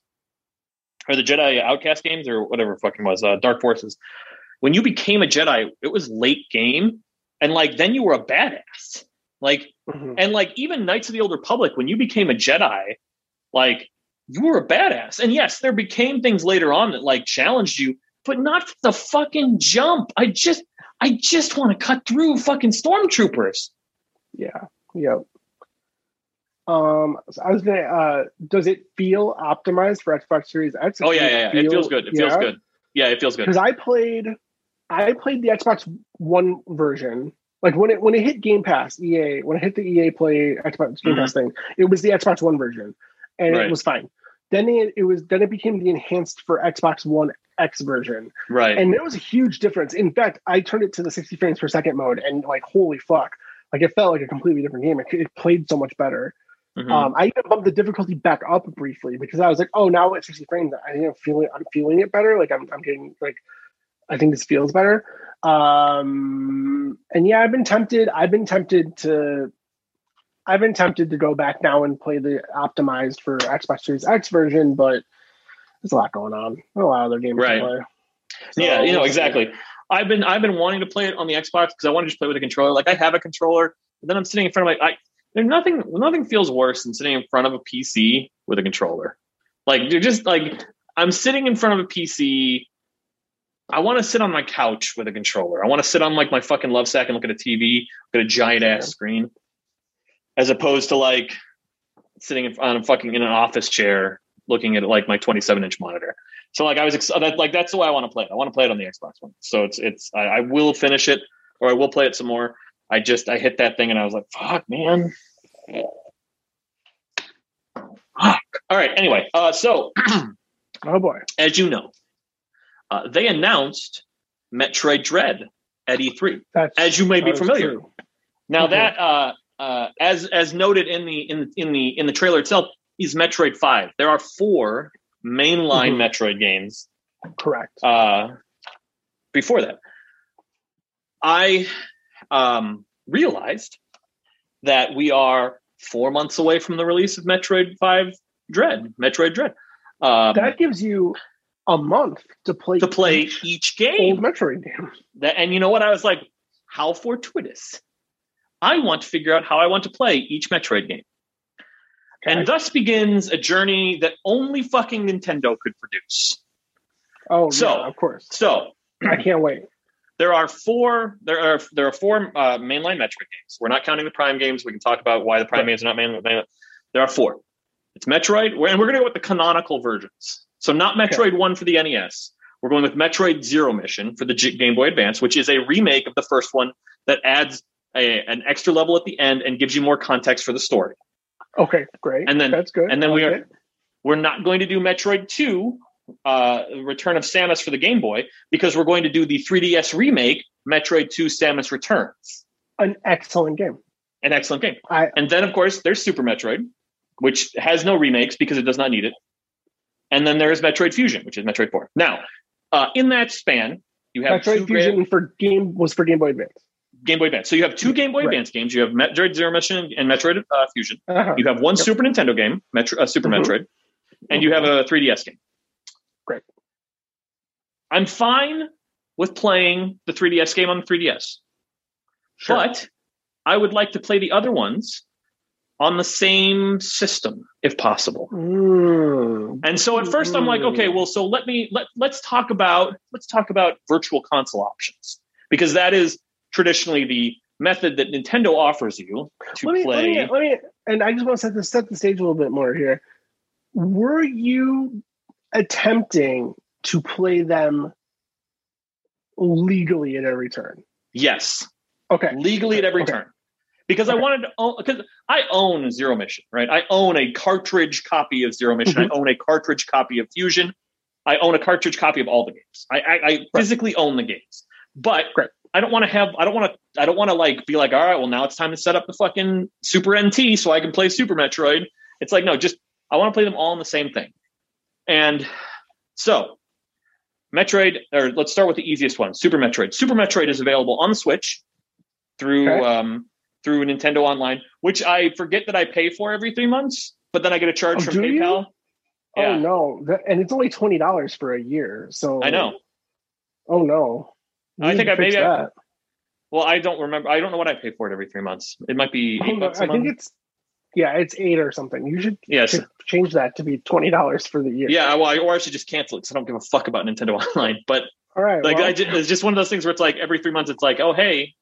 or the Jedi Outcast games, or whatever it fucking was, uh, Dark Forces. When you became a Jedi, it was late game, and like then you were a badass. Like mhm. and like even Knights of the Old Republic, when you became a Jedi, like you were a badass. And yes, there became things later on that like challenged you, but not the fucking jump. I just I just want to cut through fucking stormtroopers. yeah, yep. Um, so I was gonna. Uh, does it feel optimized for Xbox Series X? Oh yeah, yeah, yeah. It feels good. It feels good. Yeah, it feels good. because I played, I played the Xbox One version. Like when it when it hit Game Pass, EA when it hit the EA Play Xbox Game Pass thing, it was the Xbox One version, and Right. it was fine. Then it, it was then it became the enhanced for Xbox One X version, Right. and there was a huge difference. In fact, I turned it to the 60 frames per second mode, and like holy fuck, like it felt like a completely different game. It, it played so much better. Mhm. Um, I even bumped the difficulty back up briefly because I was like, oh, now at 60 frames, I I'm feeling, I'm feeling it better. Like I'm, I'm getting like, I think this feels better. Um, and yeah, I've been tempted. I've been tempted to, I've been tempted to go back now and play the optimized for Xbox Series X version, but there's a lot going on. A lot of other games Right. to play. yeah, you know exactly. I've been I've been wanting to play it on the Xbox because I want to just play with a controller. Like I have a controller, but then I'm sitting in front of my I there's nothing nothing feels worse than sitting in front of a PC with a controller. Like you're just like I'm sitting in front of a PC. I want to sit on my couch with a controller. I want to sit on like my fucking love sack and look at a TV, look at a giant ass screen, as opposed to like sitting in, on a fucking in an office chair looking at like my 27 inch monitor. So like I was that, like that's the way I want to play it. I want to play it on the Xbox One. So it's it's I, I will finish it or I will play it some more. I just I hit that thing and I was like, fuck, man. Fuck. All right. Anyway, uh, so Oh boy. as you know, uh, they announced Metroid Dread at E3. That's, As you may be familiar. true. Now Mhm. that uh, uh, as as noted in the in in the in the trailer itself is Metroid Five. There are four mainline Mhm. Metroid games Correct. uh, before that, I um, realized that we are four months away from the release of Metroid Five Dread, Metroid Dread, um, that gives you a month to play to play each each old game. Metroid game. That, and you know what? I was like, how fortuitous. I want to figure out how I want to play each Metroid game. And thus begins a journey that only fucking Nintendo could produce. Oh, So- yeah, of course. So I can't wait. there are four there are there are four uh, mainline Metroid games. We're not counting the Prime games. We can talk about why the Prime games are not main. main there are four. It's Metroid, and we're going to go with the canonical versions. So not Metroid One for the NES. We're going with Metroid Zero Mission for the G- Game Boy Advance, which is a remake of the first one that adds a, an extra level at the end and gives you more context for the story. Okay, great. And then- that's good. and then I we are. We're not going to do Metroid 2, uh, Return of Samus for the Game Boy, because we're going to do the 3DS remake, Metroid 2 Samus Returns. an excellent game. An excellent game. I And then, of course, there's Super Metroid, which has no remakes because it does not need it. And then there's Metroid Fusion, which is Metroid 4. Now, uh, in that span, you have two Metroid Fusion for game was for Game Boy Advance. Game Boy Advance. So you have two Game Boy Right. Advance games. You have Metroid Zero Mission and Metroid uh, Fusion. Uh-huh. You have one Yep. Super Nintendo game, Metro, uh, Super Mhm. Metroid, and you have a 3DS game. Great. I'm fine with playing the 3DS game on the 3DS, Sure. but I would like to play the other ones on the same system if possible. Mm. And so at first I'm like, okay, well, so let me let let's talk about let's talk about virtual console options because that is traditionally the method that Nintendo offers you to let me, play. Let me, let me, and I just want to set the set the stage a little bit more here. Were you attempting to play them legally at every turn? yes, Okay. legally at every Okay. turn. Because I wanted to own because I own Zero Mission, right? I own a cartridge copy of Zero Mission. Mm-hmm. I own a cartridge copy of Fusion. I own a cartridge copy of all the games. I, I, I physically own the games, but. I don't want to have. I don't want to. I don't want to like be like, all right, well now it's time to set up the fucking Super NT so I can play Super Metroid. It's like no, just I want to play them all in the same thing. And so, Metroid, or let's start with the easiest one, Super Metroid. Super Metroid is available on the Switch through Okay. um, through Nintendo Online, which I forget that I pay for every three months, but then I get a charge Oh, from do you? PayPal. Oh no, and it's only twenty dollars for a year. So I know. Oh no. You I think I- maybe I- that. Well, I don't remember. I don't know what I pay for it every three months. It might be I eight don't bucks I think it's yeah, it's eight or something. You should Yes. change that to be twenty dollars for the year. Yeah. Well, I, or I should just cancel it because I don't give a fuck about Nintendo Online. But All right. like, well, I just, it's just one of those things where it's like every three months, it's like, oh hey,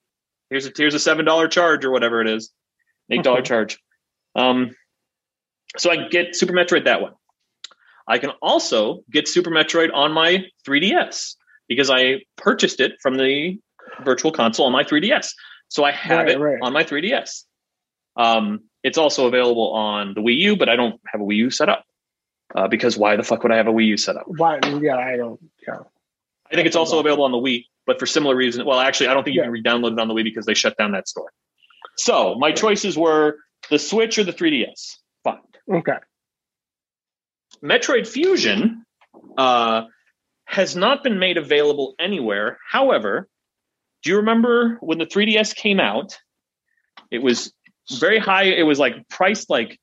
here's a here's a seven dollar charge or whatever it is, eight dollar charge. Um, so I get Super Metroid that one. I can also get Super Metroid on my 3DS because I purchased it from the Virtual Console on my 3DS. So I have Right, it right. on my 3DS. Um, it's also available on the Wii U, but I don't have a Wii U set up uh, because why the fuck would I have a Wii U set up? why? Yeah, I don't. Yeah. I think it's also available on the Wii, but for similar reasons. Well, actually, I don't think you Yeah. can re-download it on the Wii because they shut down that store. So my choices were the Switch or the 3DS. Fine. Okay. Metroid Fusion uh, has not been made available anywhere. However, do you remember when the 3DS came out? It was very high. It was like priced like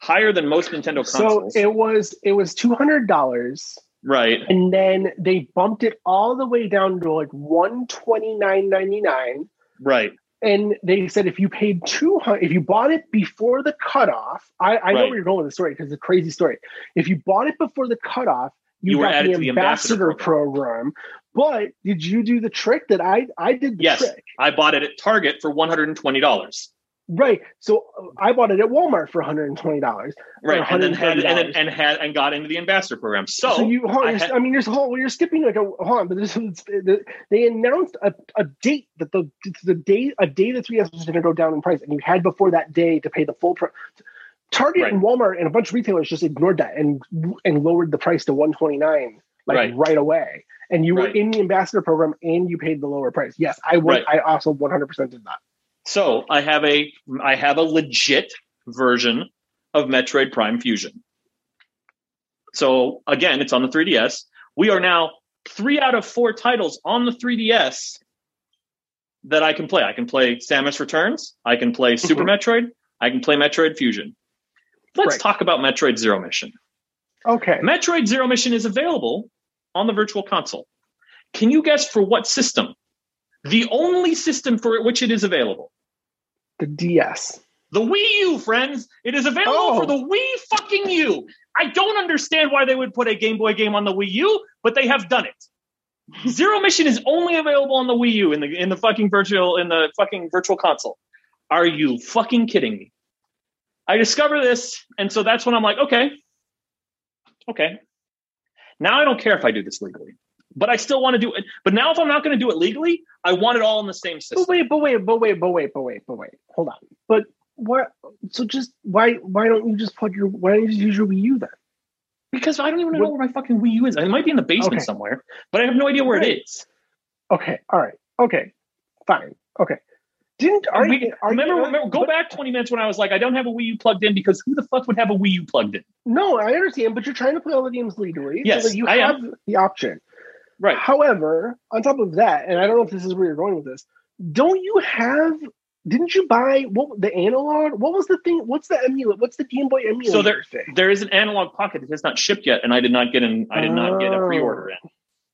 higher than most Nintendo consoles. So it was it was two hundred dollars, right. and then they bumped it all the way down to like one twenty nine ninety nine. Right. And they said if you paid two hundred, if you bought it before the cutoff, I, I know where you're going with the story because it's a crazy story. If you bought it before the cutoff, you, You were got added the to the ambassador, ambassador program. But did you do the trick that I I did? The Yes. trick. I bought it at Target for $120. Right. So I bought it at Walmart for one hundred and twenty dollars. Right. And then had and then and had and got into the ambassador program. So, So, you, hold on, I had- I mean, there's a whole. You're skipping like a hold on, but this is the, they announced a, a date that the the day a day the 3ds was going to go down in price, and you had before that day to pay the full price. Target Right. and Walmart and a bunch of retailers just ignored that and and lowered the price to 129 like Right. right, away. And you were in the ambassador program and you paid the lower price. Yes, I would. Right. I also 100 percent did that. So I have a I have a legit version of Metroid Prime Fusion. So again, it's on the 3DS. We are now three out of four titles on the 3DS that I can play. I can play Samus Returns. I can play mm-hmm. Super Metroid. I can play Metroid Fusion. Let's Right. talk about Metroid Zero Mission. Okay. Metroid Zero Mission is available on the Virtual Console. Can you guess for what system? The only system for which it is available. The DS. The Wii U, friends. It is available Oh. for the Wii fucking U. I don't understand why they would put a Game Boy game on the Wii U, but they have done it. Zero Mission is only available on the Wii U in the in the fucking virtual in the fucking virtual console. Are you fucking kidding me? I discover this, and so that's when I'm like, okay, okay. Now I don't care if I do this legally, but I still want to do it. But now if I'm not going to do it legally, I want it all in the same system. But wait, but wait, but wait, but wait, but wait, but wait. Hold on. But what? So just why? Why don't you just plug your? Why don't you just use your Wii U then? Because I don't even know where my fucking Wii U is. It might be in the basement Okay. somewhere, but I have no idea where Right. it is. Okay. All right. Okay. Fine. Okay. Didn't are We- you, are remember, you, remember, go but- back 20 minutes when I was like, I don't have a Wii U plugged in because who the fuck would have a Wii U plugged in? No, I understand, but you're trying to play all the games legally. Yes, so you I have the option. Right. However, on top of that, and I don't know if this is where you're going with this, don't you have? Didn't you buy what the analog? What was the thing? What's the emulator? What's the Game Boy emulator So there- thing? There is an Analogue Pocket that has not shipped yet, and I did not get an I did not get a Oh. pre-order in,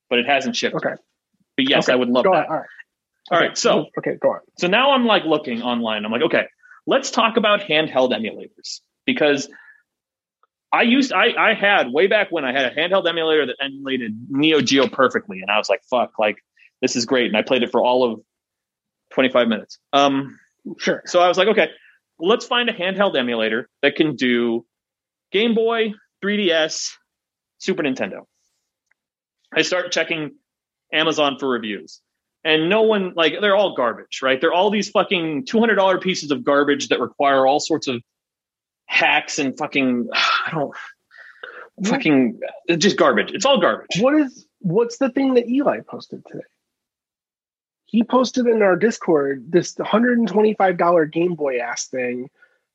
but it hasn't shipped. Okay. But yes, Okay, I would love Go that. on. All right. All Okay, right, so okay, go on. so now I'm like looking online. I'm like, okay, let's talk about handheld emulators because I used I I had way back when I had a handheld emulator that emulated Neo Geo perfectly, and I was like, "Fuck, like this is great," and I played it for all of 25 minutes. Um, Sure. so I was like, okay, let's find a handheld emulator that can do Game Boy, 3DS, Super Nintendo. I start checking Amazon for reviews. And no one, like, they're all garbage, right? They're all these fucking $200 pieces of garbage that require all sorts of hacks and fucking, I don't, fucking, just garbage. It's all garbage. What is what's the thing that Eli posted today? He posted in our Discord this $125 Game Boy ass thing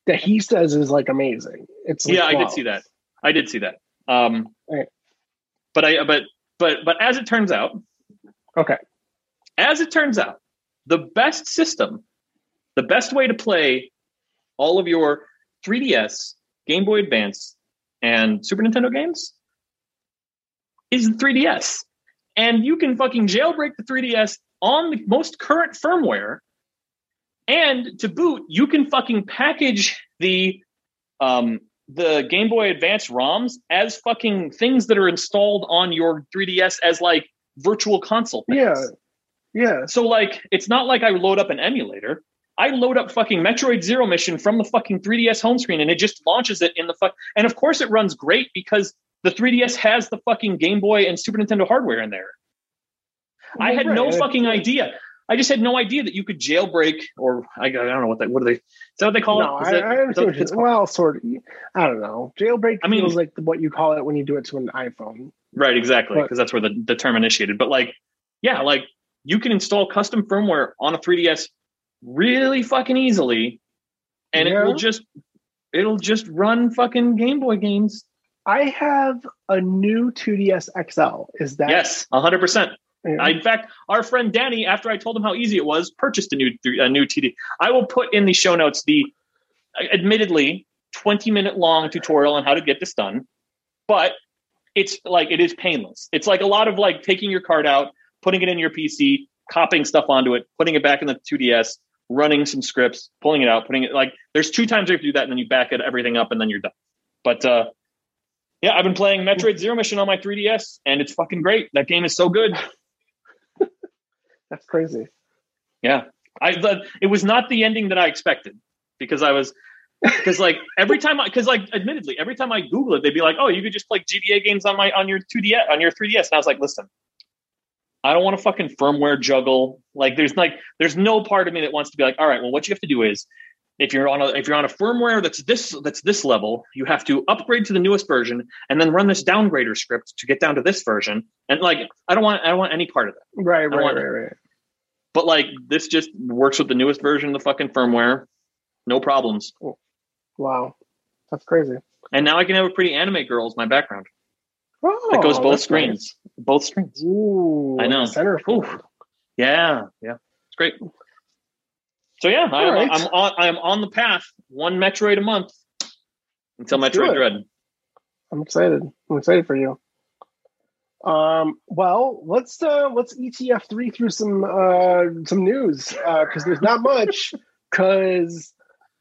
that he says is like amazing. It's like, yeah, I did see that. I did see that. Um, Right. but I, but, but, but as it turns out, Okay. as it turns out, the best system, the best way to play all of your 3DS, Game Boy Advance, and Super Nintendo games is the 3DS. And you can fucking jailbreak the 3DS on the most current firmware. And to boot, you can fucking package the um, the Game Boy Advance ROMs as fucking things that are installed on your 3DS as like virtual console. things. Yeah. Yeah. So like, it's not like I load up an emulator. I load up fucking Metroid Zero Mission from the fucking 3DS home screen, and it just launches it in the fuck. And of course, it runs great because the 3DS has the fucking Game Boy and Super Nintendo hardware in there. I had no fucking idea. I just had no idea that you could jailbreak, or I, I don't know what that. What are they? Is that what they call it? No, it? Is I, that- I that understand. what What it's called? well, sort of. I don't know. Jailbreak I mean- feels like what you call it when you do it to an iPhone. Right, exactly, because that's where the, the term initiated. But like, yeah, like you can install custom firmware on a 3DS really fucking easily, and it will just it'll just run fucking Game Boy games. I have a new 2DS XL. Is that Yes, hundred percent. Yeah. In fact, our friend Danny, after I told him how easy it was, purchased a new a new TD. I will put in the show notes the, admittedly, twenty minute long tutorial on how to get this done, but it's like it is painless. It's like a lot of like taking your card out, putting it in your PC, copying stuff onto it, putting it back in the 2DS, running some scripts, pulling it out, putting it like there's two times you have to do that, and then you back it everything up, and then you're done. But uh, yeah, I've been playing Metroid Zero Mission on my 3DS, and it's fucking great. That game is so good. That's crazy. Yeah, I the, it was not the ending that I expected because I was because like every time I because like admittedly every time I Google it they'd be like oh you could just play GBA games on my on your 2DS on your 3DS and I was like listen I don't want to fucking firmware juggle like there's like there's no part of me that wants to be like all right well what you have to do is if you're on a if you're on a firmware that's this that's this level you have to upgrade to the newest version and then run this downgrader script to get down to this version and like I don't want I don't want any part of that Right, right, want- right, right. but like this just works with the newest version of the fucking firmware. No problems. Wow. That's crazy. And now I can have a pretty anime girl as my background. Oh, That goes both screens. Both screens. Ooh, I know. Center Oof. Yeah, yeah. It's great. So yeah, I am, All right. I'm on I am on the path, one Metroid a month until Let's Metroid. Dread. I'm excited. I'm excited for you. Um, well, let's uh let's ETF three through some uh some news because there's not much because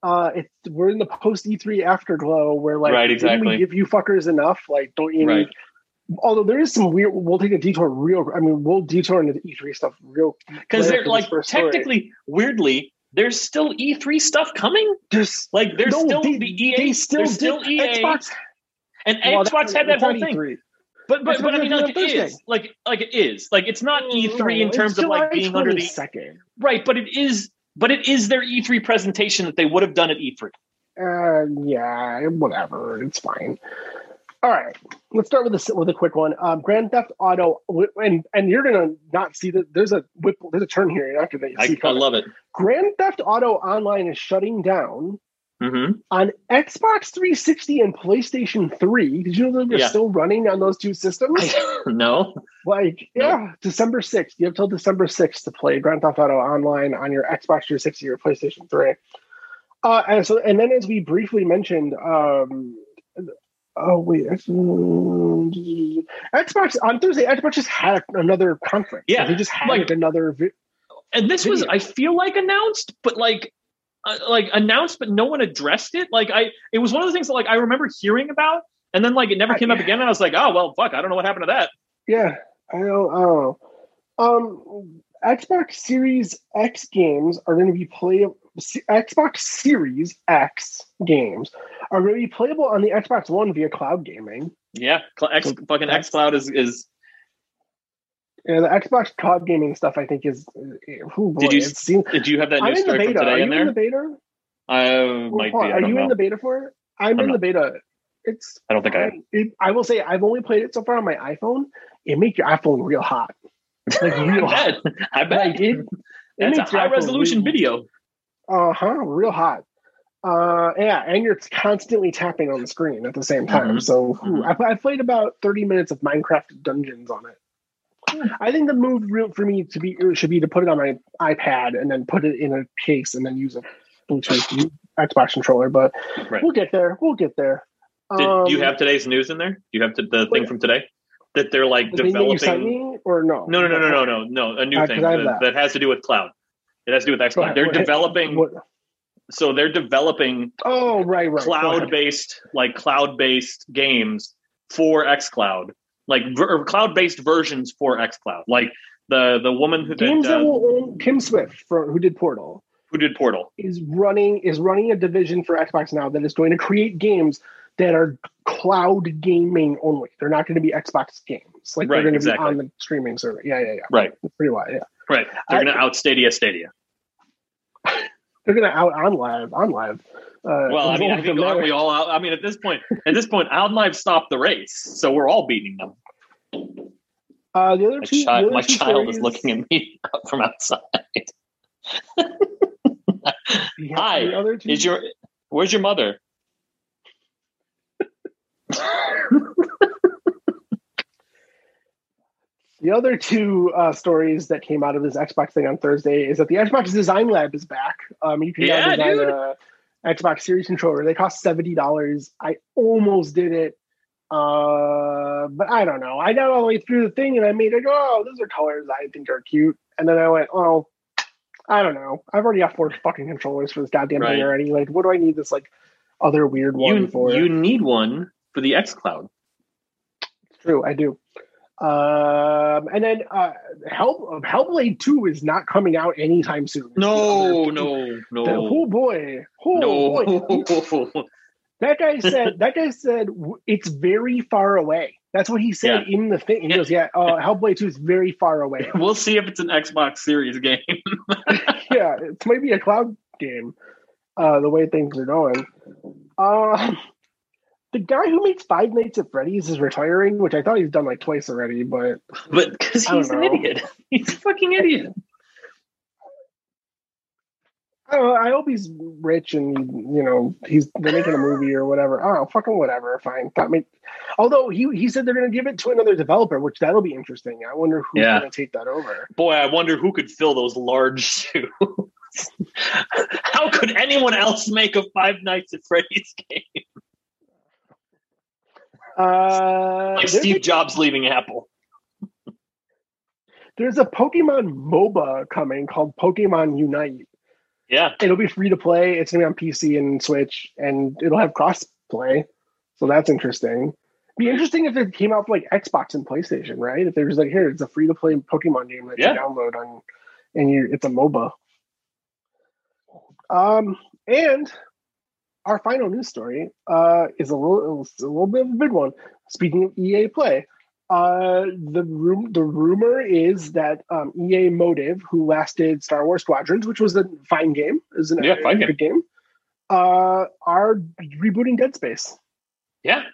uh it's we're in the post E3 afterglow where like Right, didn't exactly. we give you fuckers enough like don't you Right. Although there is some weird we'll take a detour real I mean we'll detour into the E3 stuff real Because they're like first story. technically, weirdly, there's still E3 stuff coming. just Like there's no, still they, the EA, still there's still EA, Xbox and well, Xbox had that whole thing. E3. But but, but I mean, like it is, like like it is, like it's not E3 in terms of like being under the 22nd. right, but it is, but it is their E3 presentation that they would have done at E3. Uh, yeah, whatever. It's fine. All right, let's start with a with a quick one. Um, Grand Theft Auto, and and you're gonna not see that there's a whip, there's a turn here. You're not gonna I, see. I love it. Grand Theft Auto Online is shutting down hmm on Xbox 360 and PlayStation 3. Did you know that they're Yeah. still running on those two systems? no, like, yeah, December 6th. You have till December 6th to play Grand Theft Auto Online on your Xbox 360 or PlayStation 3. Uh, and so, and then as we briefly mentioned, um, oh wait, Xbox on Thursday, Xbox just had another conference. Yeah, they just had like- another. Vi- and this was I feel like announced, but like uh, like announced, but no one addressed it. Like I, it was one of the things that like I remember hearing about, and then like it never came up again. And I was like, oh well, fuck, I don't know what happened to that. Yeah, I don't. know. Um, Xbox Series X games are going to be playable. Xbox Series X games are going to be playable on the Xbox One via cloud gaming. Yeah, X, so fucking X Cloud is is. Yeah, the Xbox cloud gaming stuff I think is. Eh, oh boy, did you seems, did you have that new story from today are in there? In the beta? I might well, be. I are you know. in the beta for it? I'm, I'm in not. the beta. It's. I don't think I. It, I will say I've only played it so far on my iPhone. It makes your iPhone real hot. Like real I bet. hot. I bet. Like, it, That's a high resolution video. Uh huh. Real hot. Uh, yeah, and you're constantly tapping on the screen at the same time. Mm-hmm. So mm-hmm. I, I, played about 30 minutes of Minecraft Dungeons on it. I think the move real for me to be should be to put it on my iPad and then put it in a case and then use a Bluetooth Xbox controller. But right. we'll get there. We'll get there. Did, um, do you um, have today's news in there? Do you have the, the thing from today? That they're like the developing, or no? No, no, no, no, no, no, no. A new uh, thing that, that. has to do with cloud. It has to do with xCloud. They're developing. What, so they're developing oh right right. Cloud based like cloud based games for xcloud like ver- cloud based versions for xcloud like the the woman who games did, uh, that will own Kim Swift for who did portal who did portal. is running is running a division for xbox now that is going to create games that are cloud gaming only. They're not going to be xbox games. Like right, they're going to exactly. be on the streaming server. Yeah yeah yeah. Right. That's pretty wide yeah right they're going to out stadia stadia they're going to out OnLive on live. Uh, well, I mean, I think aren't we all out? I mean, at this point, at this point, OnLive stopped the race, so we're all beating them. Uh, the other my two, child, other my two child is looking at me from outside. Hi, is your where's your mother? The other two uh, stories that came out of this Xbox thing on Thursday is that the Xbox Design Lab is back. Um, you can yeah, design dude. a Xbox Series controller. They cost seventy dollars. I almost did it, uh, but I don't know. I got all the way through the thing and I made it. Oh, those are colors I think are cute. And then I went, oh, I don't know. I've already got four fucking controllers for this goddamn right. thing already. Like, what do I need this like other weird one you, for? You need one for the X Cloud. It's true. I do. Um, and then uh, Hell Hellblade Two is not coming out anytime soon. No, no, no. oh boy, oh no. boy. that guy said. That guy said it's very far away. That's what he said yeah. in the thing. He yeah. goes, "Yeah, uh, Hellblade Two is very far away." We'll see if it's an Xbox Series game. yeah, it's maybe a cloud game. Uh, the way things are going. Um, the guy who makes Five Nights at Freddy's is retiring, which I thought he's done like twice already, but but because he's an idiot, he's a fucking idiot. I, know, I hope he's rich and you know he's they're making a movie or whatever. Oh, fucking whatever. Fine. That make. Although he he said they're going to give it to another developer, which that'll be interesting. I wonder who's yeah. going to take that over. Boy, I wonder who could fill those large shoes. How could anyone else make a Five Nights at Freddy's game? Uh, like Steve a, Jobs leaving Apple. There's a Pokemon MOBA coming called Pokemon Unite. Yeah, it'll be free to play. It's gonna be on PC and Switch, and it'll have cross play. So that's interesting. Be interesting if it came out for like Xbox and PlayStation, right? If there's like here, it's a free to play Pokemon game that yeah. you download on, and you it's a MOBA. Um, and our final news story uh, is a little, a little bit of a big one. Speaking of EA Play, uh, the room, the rumor is that um, EA Motive, who last did Star Wars Squadrons, which was a fine game, is an yeah, fine good game, uh, are rebooting Dead Space. Yeah,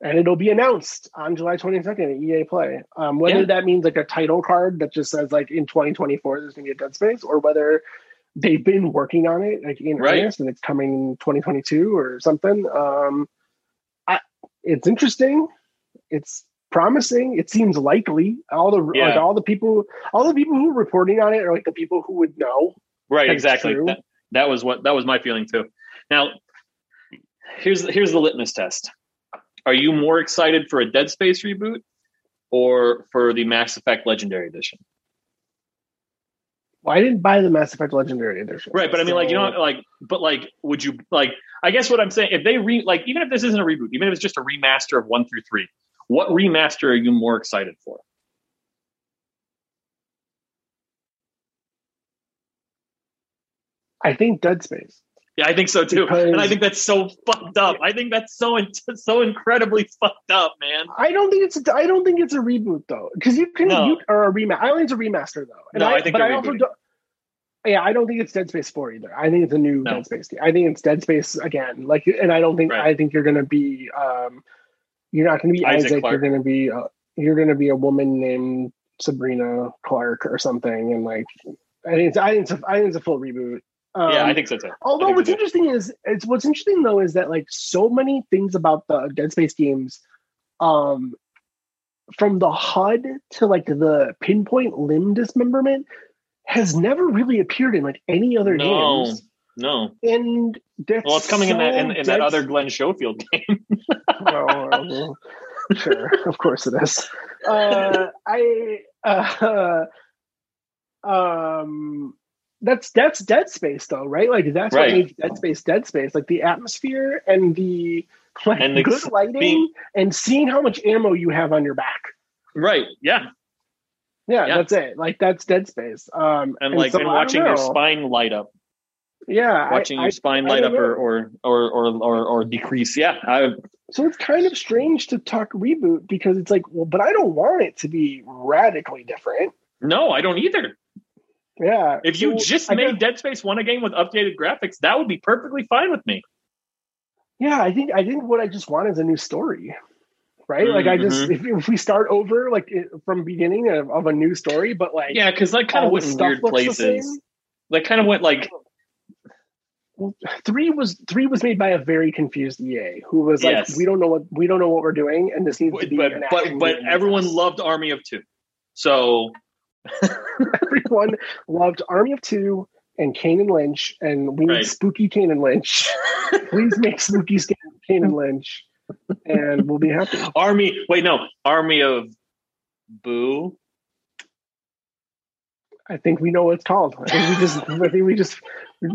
and it'll be announced on July 22nd at EA Play. Um, whether yeah. that means like a title card that just says like in 2024 there's gonna be a Dead Space, or whether they've been working on it like in right. earnest and it's coming 2022 or something. Um I, it's interesting. It's promising. It seems likely. All the yeah. like all the people all the people who are reporting on it are like the people who would know. Right exactly. that, that was what that was my feeling too. Now here's here's the litmus test. Are you more excited for a dead space reboot or for the mass effect legendary edition Well, I didn't buy the Mass Effect Legendary Edition. Right, but I mean, like you know, like, but like, would you like? I guess what I'm saying, if they re like, even if this isn't a reboot, even if it's just a remaster of one through three, what remaster are you more excited for? I think Dead Space. Yeah, I think so too, Because- and I think that's so fucked up. I think that's so in- so incredibly fucked up, man. I don't think it's. A, I don't think it's a reboot though, because you can. No. You, or a remaster. I don't think it's a remaster though. And No, I think but I also don't. Yeah, I don't think it's Dead Space Four either. I think it's a new No. Dead Space. I think it's Dead Space again. Like, and I don't think. Right. I think you're going to be. um You're not to be Isaac Isaac. You're going to be. Uh, you're to be a woman named Sabrina Clark or something, and like. I think it's. I think it's. A, I think it's a full reboot. Um, yeah, I think so too. Although what's do. interesting is it's what's interesting though is that like so many things about the Dead Space games, um, from the HUD to like the pinpoint limb dismemberment has never really appeared in like any other No, games. no. And that's Well, it's coming in that in, in that other Glenn Schofield game. Well, sure, of course it is. Uh, I uh, um, that's that's Dead Space though, right? Like that's Right. what makes Dead Space Dead Space. Like the atmosphere and the like And the good lighting being- and seeing how much ammo you have on your back. right? Yeah, Yeah, Yeah. that's it. Like that's Dead Space. Um, and, like so and watching your spine light up, Yeah, watching I, your spine I light don't up or, or or or or or decrease. Yeah, I, so it's kind of strange to talk reboot because it's like, well, but I don't want it to be radically different. no, I don't either. Yeah. If you just I made guess- Dead Space one a game with updated graphics, that would be perfectly fine with me. yeah, I think I think what I just want is a new story, right? Like I just Mhm. if, if we start over like from beginning of, of a new story, but like Yeah, because that kind of went in stuff weird places. same. That kind of went like Well, three was three was made by a very confused EA who was like, Yes. we don't know what we don't know what we're doing, and this needs to be but an but but game. everyone loved Army of Two, so everyone loved Army of Two and Kane and Lynch, and we need Right. spooky Kane and Lynch. Please make spooky Kane and Lynch, and we'll be happy. Army. Wait, no, Army of Boo. I think we know what it's called. I think we just I think we just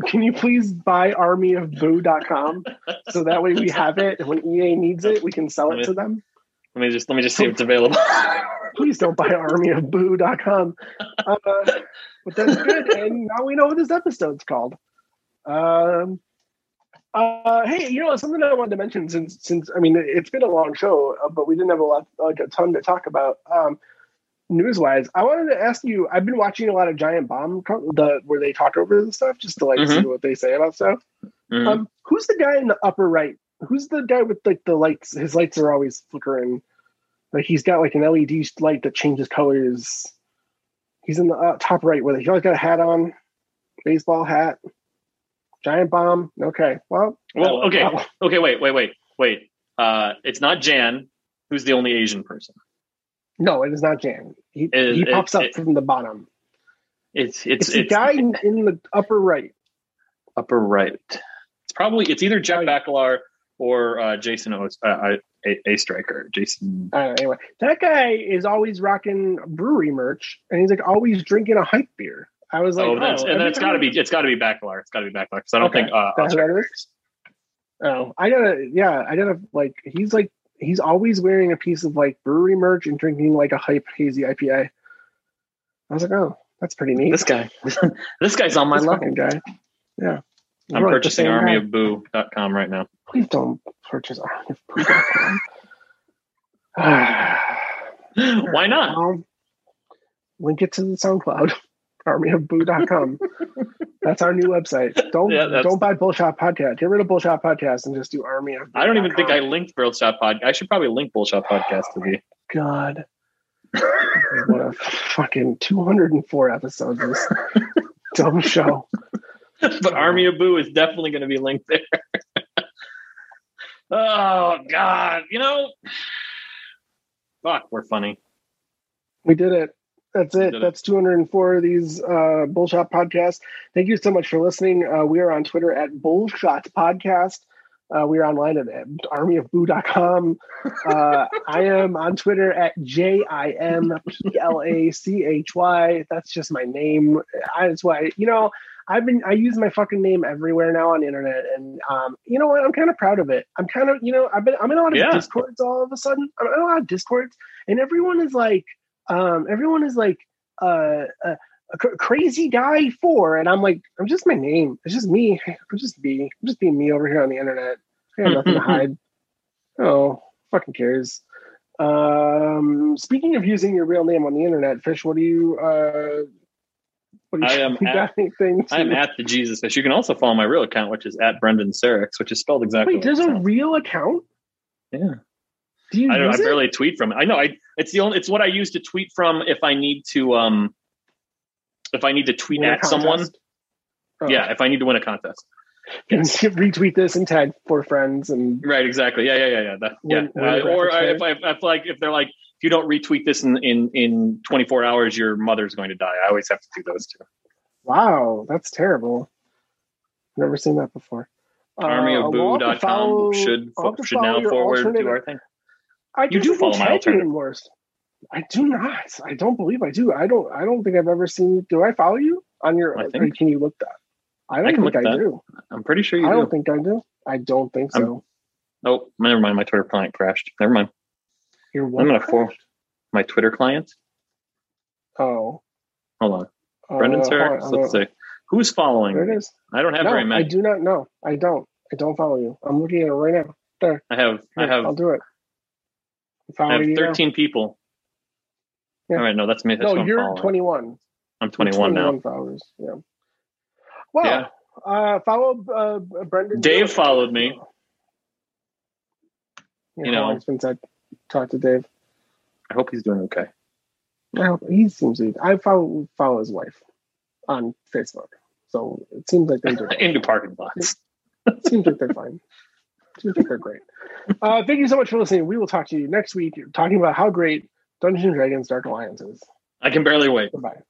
can you please buy armyofboo.com so that way we have it and when EA needs it we can sell it to them. Let me just let me just see if it's available. Please don't buy armyofboo.com. Uh, but that's good and now we know what this episode's called. Um uh, hey, you know something I wanted to mention since since I mean it's been a long show, uh, but we didn't have a lot like a ton to talk about. Um, news wise, I wanted to ask you. I've been watching a lot of Giant Bomb, the where they talk over the stuff, just to like see what they say about stuff. Mhm. Um, who's the guy in the upper right? Who's the guy with like the lights? His lights are always flickering. Like he's got like an LED light that changes colors. He's in the uh, top right with it. He always got a hat on, baseball hat. Giant bomb. Okay. Well. Well, okay. okay, wait, wait, wait, wait. Uh, it's not Jan, who's the only Asian person. no, it is not Jan. He, It- he it- pops up it- from the bottom. It's It's, it's the it's, guy in, in the upper right. upper right. It's probably it's either Jeff Bakalar or uh, Jason o- uh, a, a striker. Jason. Uh, anyway, that guy is always rocking brewery merch, and he's like always drinking a hype beer. I was like, oh, that's, oh, and every that's got to be it's got to be Bakalar. It's got to be Bakalar because I don't Okay. think uh, That's what it is? Oh, I gotta, yeah, I gotta like. He's like, he's always wearing a piece of like brewery merch and drinking like a hype hazy IPA. I was like, oh, that's pretty neat. this guy. this guy's on my This level. guy. Yeah, I'm We're like the purchasing same guy. armyofboo.com right now. Please don't purchase armyofboo.com. well, Why not? link it to the SoundCloud. Armyofboo.com. that's our new website. Don't Yeah, don't buy Bullshot Podcast. Get rid of Bullshot Podcast and just do Army of. I don't even think I linked Bullshot Pod. I should probably link Bullshot Podcast to the. God. what a fucking 204 episodes this dumb show. but Army of Boo is definitely going to be linked there. oh God, you know, fuck, we're funny. We did it. That's it. That's 204 of these uh, Bullshot podcasts. Thank you so much for listening. Uh, we are on Twitter at Bullshot Podcast. Uh, we are online at armyofboo.com. Uh, I am on Twitter at J I M P L A C H Y. That's just my name. I, that's why, you know, I've been, I use my fucking name everywhere now on the internet. And, um, you know what? I'm kind of proud of it. I'm kind of, you know, I've been, I'm in a lot of Yeah. discords all of a sudden. I'm in a lot of discords and everyone is like, um, everyone is like, uh, uh crazy guy four, and I'm like, I'm just my name. It's just me. I'm just me. I'm just being me over here on the internet. I got nothing to hide. Oh, fucking cares. Um, speaking of using your real name on the internet, Fish, what do you? Uh, what do you, I am you at- anything? To, I am at the Jesus Fish. You can also follow my real account, which is at Brendan Sarix, which is spelled exactly. Wait, there's a sounds. real account? yeah. Do you I don't. I barely tweet from it. I know. I. It's the only. It's what I use to tweet from if I need to. Um. If I need to tweet Win at someone. Oh. Yeah. If I need to win a contest. You can retweet this and tag four friends and Right. Exactly. Yeah. Yeah. Yeah. Yeah. That, yeah. Win- win Uh, or graphics if I, if like if they're like if you don't retweet this in in in 24 hours, your mother's going to die. I always have to do those two. wow, that's terrible. Never seen that before. Uh, to follow- Armyofboo.com should I'll have to should now forward to our thing. I You do follow my you alternative. in worse. I do not. I don't believe I do. I don't. I don't think I've ever seen. Do I follow you on your? I think- can you look that? I don't can think I that. do. I'm pretty sure you I do. don't think I do. I don't think I'm- so. Oh, never mind. My Twitter client crashed. Never mind. You're I'm gonna what? for my Twitter client. Oh, Hold on, Brendan uh, Sarah. hold Let's see. Who's following? There it is. I don't have No, very many. I do not know. I don't. I don't follow you. I'm looking at it right now. There. I have. I have. I'll do it. I'm I have you now. 13 people. Yeah. All right, no, that's me. That's No, who I'm you're following. 21. I'm You're 21 now. followers. Yeah. Well, Yeah. uh, follow uh, Brendan. Dave Stewart. followed me. Yeah, You know. how long's been said. To Dave. I hope he's doing okay. I hope he seems to. I follow follow his wife on Facebook, so it seems like they're doing. Into parking lots. seems like they're fine. They're great. Uh, thank you so much for listening. We will talk to you next week, talking about how great Dungeons and Dragons Dark Alliance is. I can barely wait. Goodbye.